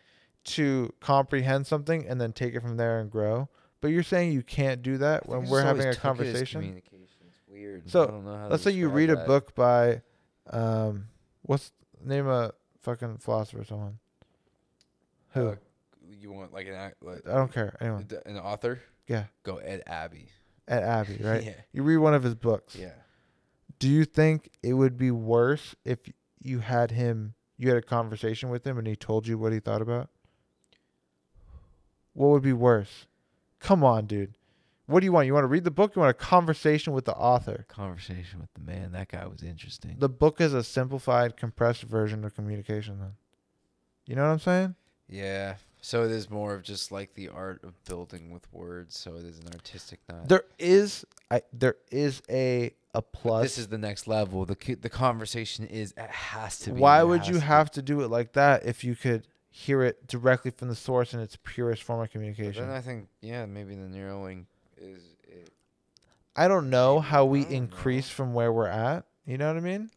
to comprehend something and then take it from there and grow. But you're saying you can't do that when we're having a took it as conversation. weird. So, I don't know how Let's say you read a book by, um, what's name a fucking philosopher? or Someone. Who? Uh, you want like an act- like, I don't care. Anyone. an author? Yeah. Go Ed Abbey. Ed Abbey, (laughs) right? Yeah. You read one of his books. Yeah. Do you think it would be worse if you had him, you had a conversation with him and he told you what he thought about? What would be worse? Come on, dude. What do you want? You want to read the book? You want a conversation with the author? Conversation with the man. That guy was interesting. The book is a simplified, compressed version of communication. Then You know what I'm saying? Yeah. So it is more of just like the art of building with words. So it is an artistic, not. There is I there is a a But plus. This is the next level. The the conversation is it has to be. Why would you to have to do it like that if you could hear it directly from the source in its purest form of But communication? Then I think yeah maybe the Neuralink is it. I don't know how we don't know. increase from where we're at. You know what I mean?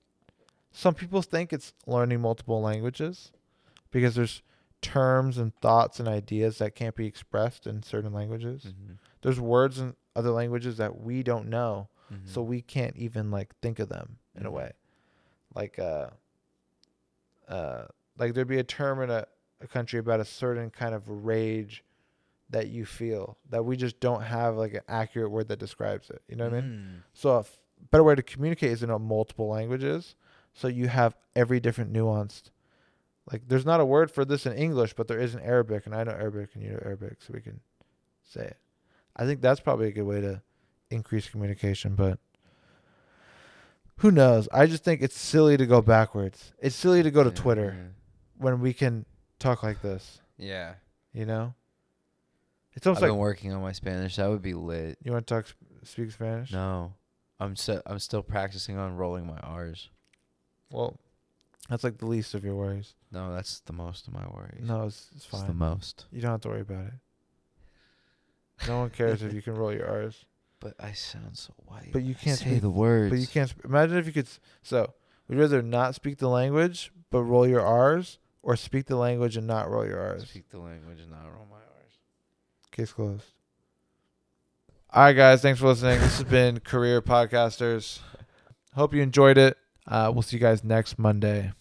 Some people think it's learning multiple languages because there's terms and thoughts and ideas that can't be expressed in certain languages. Mhm. There's words in other languages that we don't know, Mhm. so we can't even like think of them in a Mhm. way. Like uh uh like there'd be a term in a, a country about a certain kind of rage that you feel that we just don't have like an accurate word that describes it. You know what I mean? Mm. So a f- better way to communicate is in a multiple languages. So you have every different nuanced. Like there's not a word for this in English, but there is in Arabic, and I know Arabic and you know Arabic, so we can say it. I think that's probably a good way to increase communication, but who knows? I just think it's silly to go backwards. It's silly to go to Yeah, Twitter when we can talk like this. Yeah. You know? It's almost I've like been working on my Spanish. That would be lit. you want to talk, sp- speak Spanish. No, I'm so, I'm still practicing on rolling my R's. Well, that's like the least of your worries. No, that's the most of my worries. No, it's, it's it's the most. You don't have to worry about it. No one cares if you can roll your R's, (laughs) But I sound so white. But you when I can't say speak- the words. but you can't. Sp- imagine if you could. s- So, would you rather not speak the language but roll your R's, or speak the language and not roll your R's? speak the language and not roll my R's. Case closed. All right, guys. Thanks for listening. This has been Career Podcasters. Hope you enjoyed it. Uh, we'll see you guys next Monday.